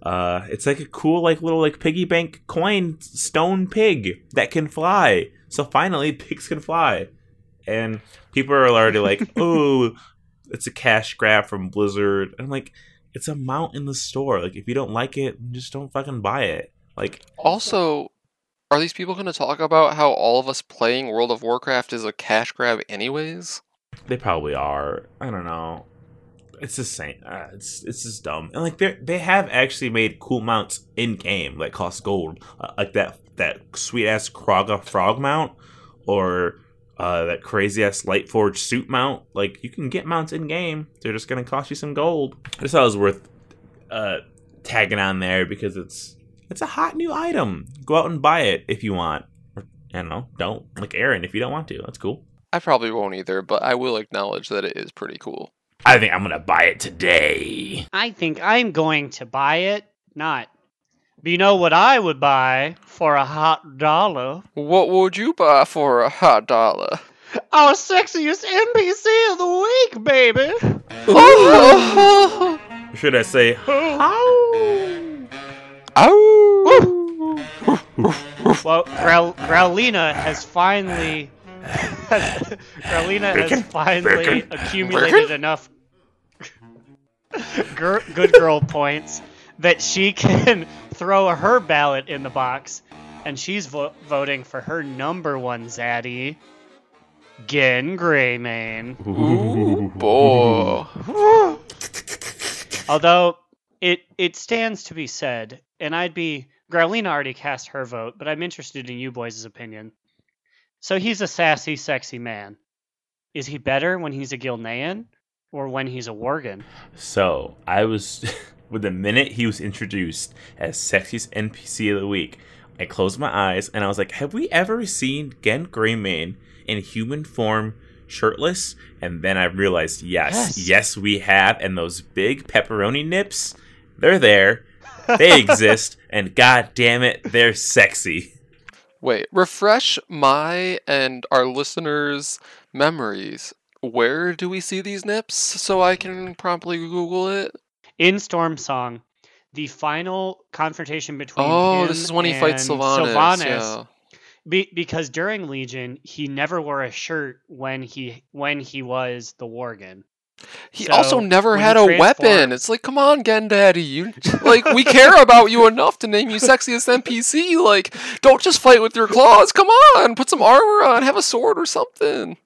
Uh, it's like a cool, like little, like piggy bank coin stone pig that can fly. So finally, [laughs] pigs can fly, and people are already like, [laughs] "Oh, it's a cash grab from Blizzard." And I'm like, "It's a mount in the store. Like, if you don't like it, just don't fucking buy it." Like, Also, are these people going to talk about how all of us playing World of Warcraft is a cash grab, anyways? They probably are. I don't know. It's the same. Uh, it's it's just dumb. And like they they have actually made cool mounts in game that cost gold, uh, like that that sweet ass Kraga frog mount, or uh, that crazy ass Lightforge suit mount. Like you can get mounts in game. They're just gonna cost you some gold. I just thought it was worth uh, tagging on there because it's it's a hot new item. Go out and buy it if you want. I don't know. Don't like Aaron if you don't want to. That's cool. I probably won't either, but I will acknowledge that it is pretty cool. I think I'm gonna buy it today. I think I'm going to buy it. Not. But you know what I would buy for a hot dollar? What would you buy for a hot dollar? Our sexiest NPC of the week, baby! Oh! Should I say, Ow! Well, Growlina Growlina has finally. [laughs] Growlina has finally Bacon? accumulated Bacon? enough [laughs] good girl points that she [laughs] can throw her ballot in the box, and she's vo- voting for her number one zaddy, Genn Greymane. Ooh, boy. Although it it stands to be said, and I'd be Growlina already cast her vote, but I'm interested in you boys' opinion. So he's a sassy, sexy man. Is he better when he's a Gilnean or when he's a Worgen? So I was, [laughs] with the minute he was introduced as sexiest NPC of the week, I closed my eyes and I was like, "Have we ever seen Genn Greymane in human form, shirtless?" And then I realized, yes, Yes. yes, we have. And those big pepperoni nips, they're there, they [laughs] exist, and god damn it, they're sexy. Wait, refresh my and our listeners' memories. Where do we see these nips so I can promptly Google it? In Storm Song, the final confrontation between Oh, him this is when he fights Sylvanas. Sylvanas, Yeah. Be- because during Legion, he never wore a shirt when he when he was the Worgen. He So, also never had a weapon. It's like, come on, Genndaddy, you [laughs] like we care about you enough to name you sexiest NPC. Like, don't just fight with your claws. Come on, put some armor on, have a sword or something.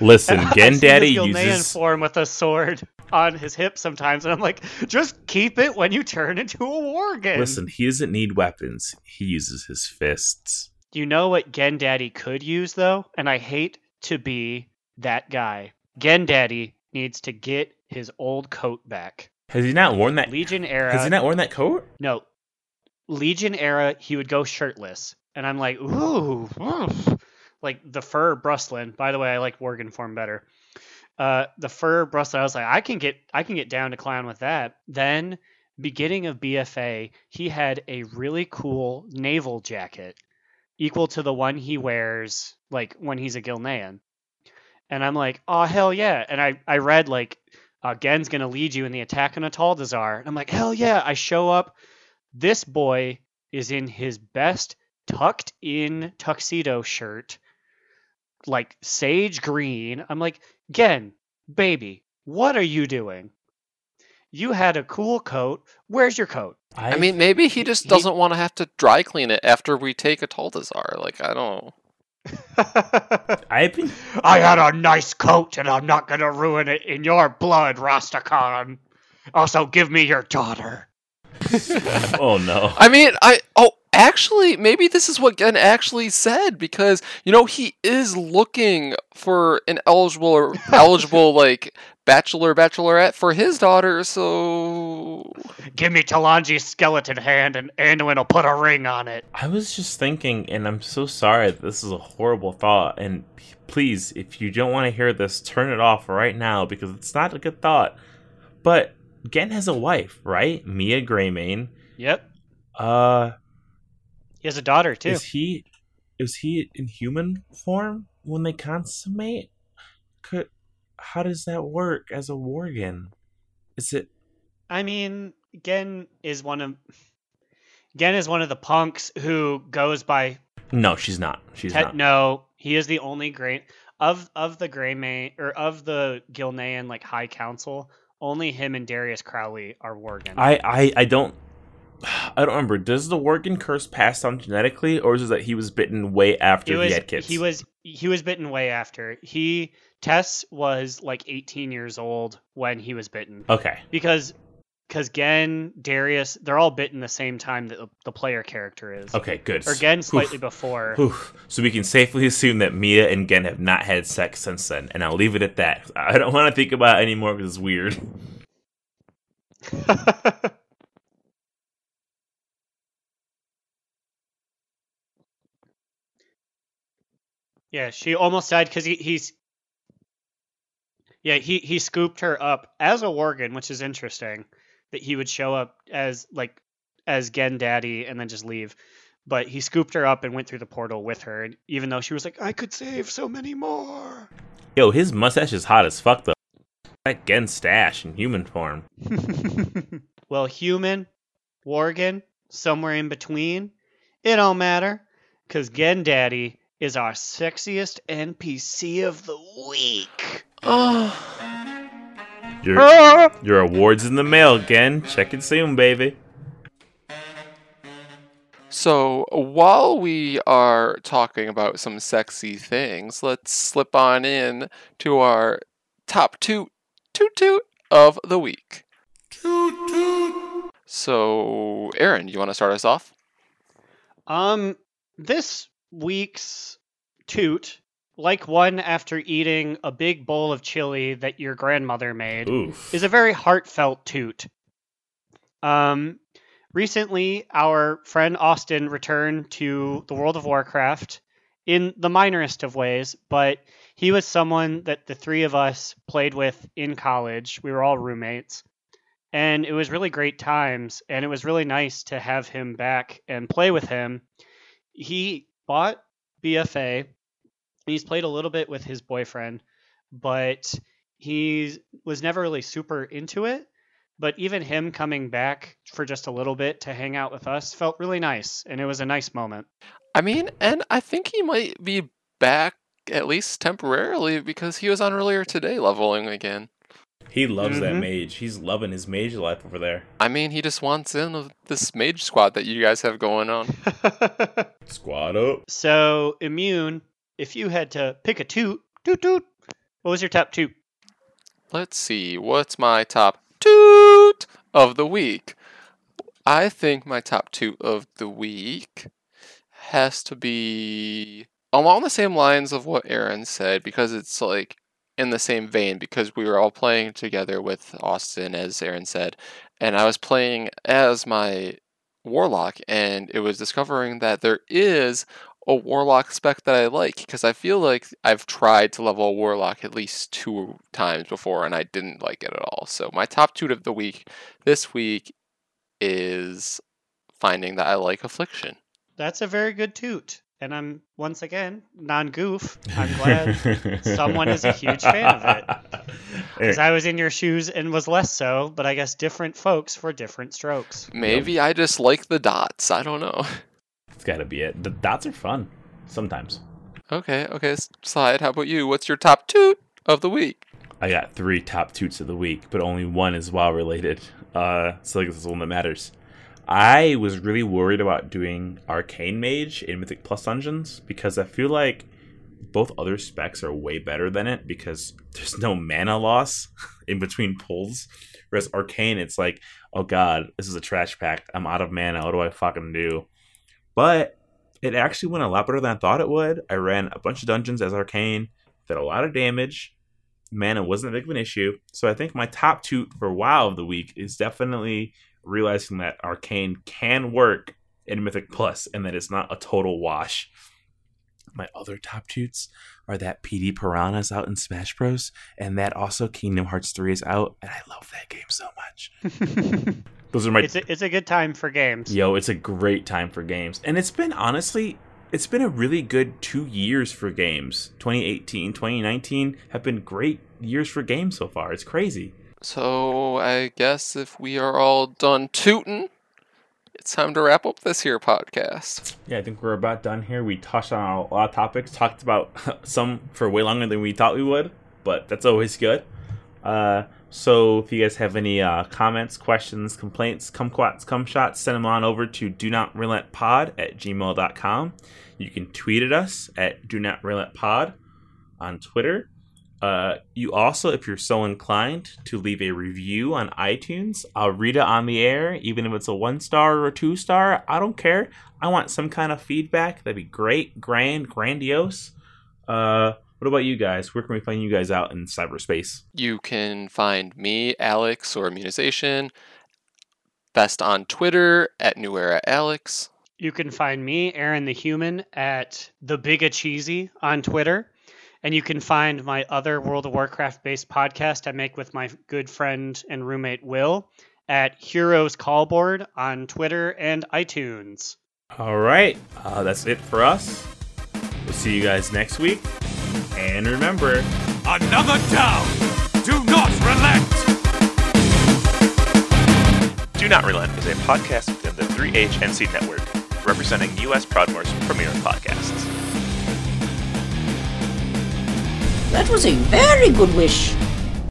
Listen, [laughs] I've Genn seen Daddy his Gilnean uses form with a sword on his hip sometimes, and I'm like, just keep it when you turn into a Worgen. Listen, he doesn't need weapons. He uses his fists. you know what Genn Daddy could use though, and I hate to be that guy. Genn Daddy needs to get his old coat back. Has he not worn that? Legion era. Has he not worn that coat? No, Legion era, he would go shirtless, and I'm like, ooh, oof. like the fur Bruslin. By the way, I like Worgen form better. Uh, the fur Bruslin. I was like, I can get, I can get down to clown with that. Then, beginning of BFA, he had a really cool naval jacket, equal to the one he wears like when he's a Gilnean. And I'm like, oh hell yeah! And I, I read like, uh, Genn's gonna lead you in the attack on Atal'Dazar. And I'm like, hell yeah! I show up this boy is in his best tucked in tuxedo shirt, like sage green. I'm like, Genn, baby, what are you doing? You had a cool coat. Where's your coat? I mean, maybe he just he- doesn't want to have to dry clean it after we take Atal'Dazar. Like, I don't. [laughs] I've been I had a nice coat and I'm not gonna ruin it in your blood, Rastakhan. Also, give me your daughter. [laughs] oh no. I mean, I. Oh, actually, maybe this is what Genn actually said because, you know, he is looking for an eligible or [laughs] eligible, like, bachelor, bachelorette for his daughter, so. Give me Talanji's skeleton hand and Anduin will put a ring on it. I was just thinking, and I'm so sorry that this is a horrible thought. And please, if you don't want to hear this, turn it off right now because it's not a good thought. But Genn has a wife, right? Mia Greymane. Yep. Uh, He has a daughter too. is he is he in human form when they consummate? Could how does that work as a Worgen? Is it I mean, Genn is one of Genn is one of the punks who goes by no? She's not. She's Te- not. no. He is the only great of of the Grey May or of the Gilnean like High Council. Only him and Darius Crowley are Worgen. I, I I don't I don't remember. Does the Worgen curse pass on genetically, or is it that he was bitten way after he was had kids? he was he was bitten way after he Tess was like 18 years old when he was bitten okay. because because Genn Darius they're all bitten the same time that the, player character is Okay, good. or Genn slightly Oof. before. Oof. So we can safely assume that Mia and Genn have not had sex since then, and I'll leave it at that. I don't want to think about it anymore because it's weird. [laughs] Yeah, she almost died because he, he's. Yeah, he he scooped her up as a Worgen, which is interesting that he would show up as like as Genn Daddy and then just leave. But he scooped her up and went through the portal with her, and even though she was like, "I could save so many more." Yo, his mustache is hot as fuck though. That Genn stash in human form. [laughs] well, human, Worgen, somewhere in between, it don't matter, cause Genn Daddy is our sexiest NPC of the week. Oh. Your your awards in the mail, again. Check it soon, baby. So while we are talking about some sexy things, let's slip on in to our top two toot toot of the week. Toot. So, Aaron, you want to start us off? Um, this week's toot, like one after eating a big bowl of chili that your grandmother made, Oof. is a very heartfelt toot. Um, recently, our friend Austin returned to the World of Warcraft in the minorest of ways, but he was someone that the three of us played with in college. We were all roommates. And it was really great times, and it was really nice to have him back and play with him. He bought BFA. He's played a little bit with his boyfriend, but he was never really super into it. But even him coming back for just a little bit to hang out with us felt really nice, and it was a nice moment. I mean, and I think he might be back at least temporarily because he was on earlier today leveling again. He loves that Mhm. mage. He's loving his mage life over there. I mean, he just wants in of this mage squad that you guys have going on. [laughs] Squad up. so, Immune, if you had to pick a toot, toot toot, what was your top toot? Let's see, what's my top toot of the week? I think my top toot of the week has to be along the same lines of what Aaron said because it's like in the same vein because we were all playing together with Austin as Aaron said and I was playing as my Warlock, and it was discovering that there is a Warlock spec that I like because I feel like I've tried to level a Warlock at least two times before and I didn't like it at all. So my top two of the week this week is finding that I like Affliction. That's a very good toot. And I'm once again non goof. I'm glad someone is a huge fan of it. [laughs] Because I was in your shoes and was less so, but I guess different folks for different strokes. Maybe I just like the dots. I don't know. [laughs] It's got to be it. The dots are fun sometimes. Okay, okay. Slide, how about you? What's your top toot of the week? I got three top toots of the week, but only one is WoW related. Uh, so like this is the one that matters. I was really worried about doing Arcane Mage in Mythic Plus dungeons because I feel like both other specs are way better than it because [laughs] there's no mana loss [laughs] in between pulls. Whereas Arcane, it's like, oh god, this is a trash pack. I'm out of mana. What do I fucking do? But it actually went a lot better than I thought it would. I ran a bunch of dungeons as Arcane, did a lot of damage. Mana wasn't a big of an issue. So I think my top toot for WoW of the week is definitely realizing that Arcane can work in Mythic Plus and that it's not a total wash. My other top toots are that Petey Piranha's out in Smash Bros. and that also Kingdom Hearts 3 is out, and I love that game so much. [laughs] Those are my It's a, it's a good time for games. Yo, it's a great time for games. And it's been honestly, it's been a really good 2 years for games. 2018, 2019 have been great years for games so far. It's crazy. So I guess if we are all done tooting, it's time to wrap up this here podcast. Yeah, I think we're about done here. We touched on a lot of topics, talked about [laughs] some for way longer than we thought we would, but that's always good. Uh, so if you guys have any uh, comments, questions, complaints, kumquats, cum shots, send them on over to do not relent pod at gmail.com. You can tweet at us at do not relent pod on Twitter. Uh, you also, if you're so inclined, to leave a review on iTunes. I'll read it on the air, even if it's a one star or a two star. I don't care. I want some kind of feedback. That'd be great, grand, grandiose. Uh, what about you guys? Where can we find you guys out in cyberspace? You can find me, Alex, or Immunization, best on Twitter at New Era Alex. You can find me, Aaron the Human, at the Big Cheesy on Twitter. And you can find my other World of Warcraft based podcast I make with my good friend and roommate Will at Heroes Callboard on Twitter and iTunes. All right, uh, that's it for us. We'll see you guys next week. And remember, Another down! Do not relent! Do Not Relent is a podcast within the 3HNC network, representing U.S. Proudmoore's premier podcasts. That was a very good wish.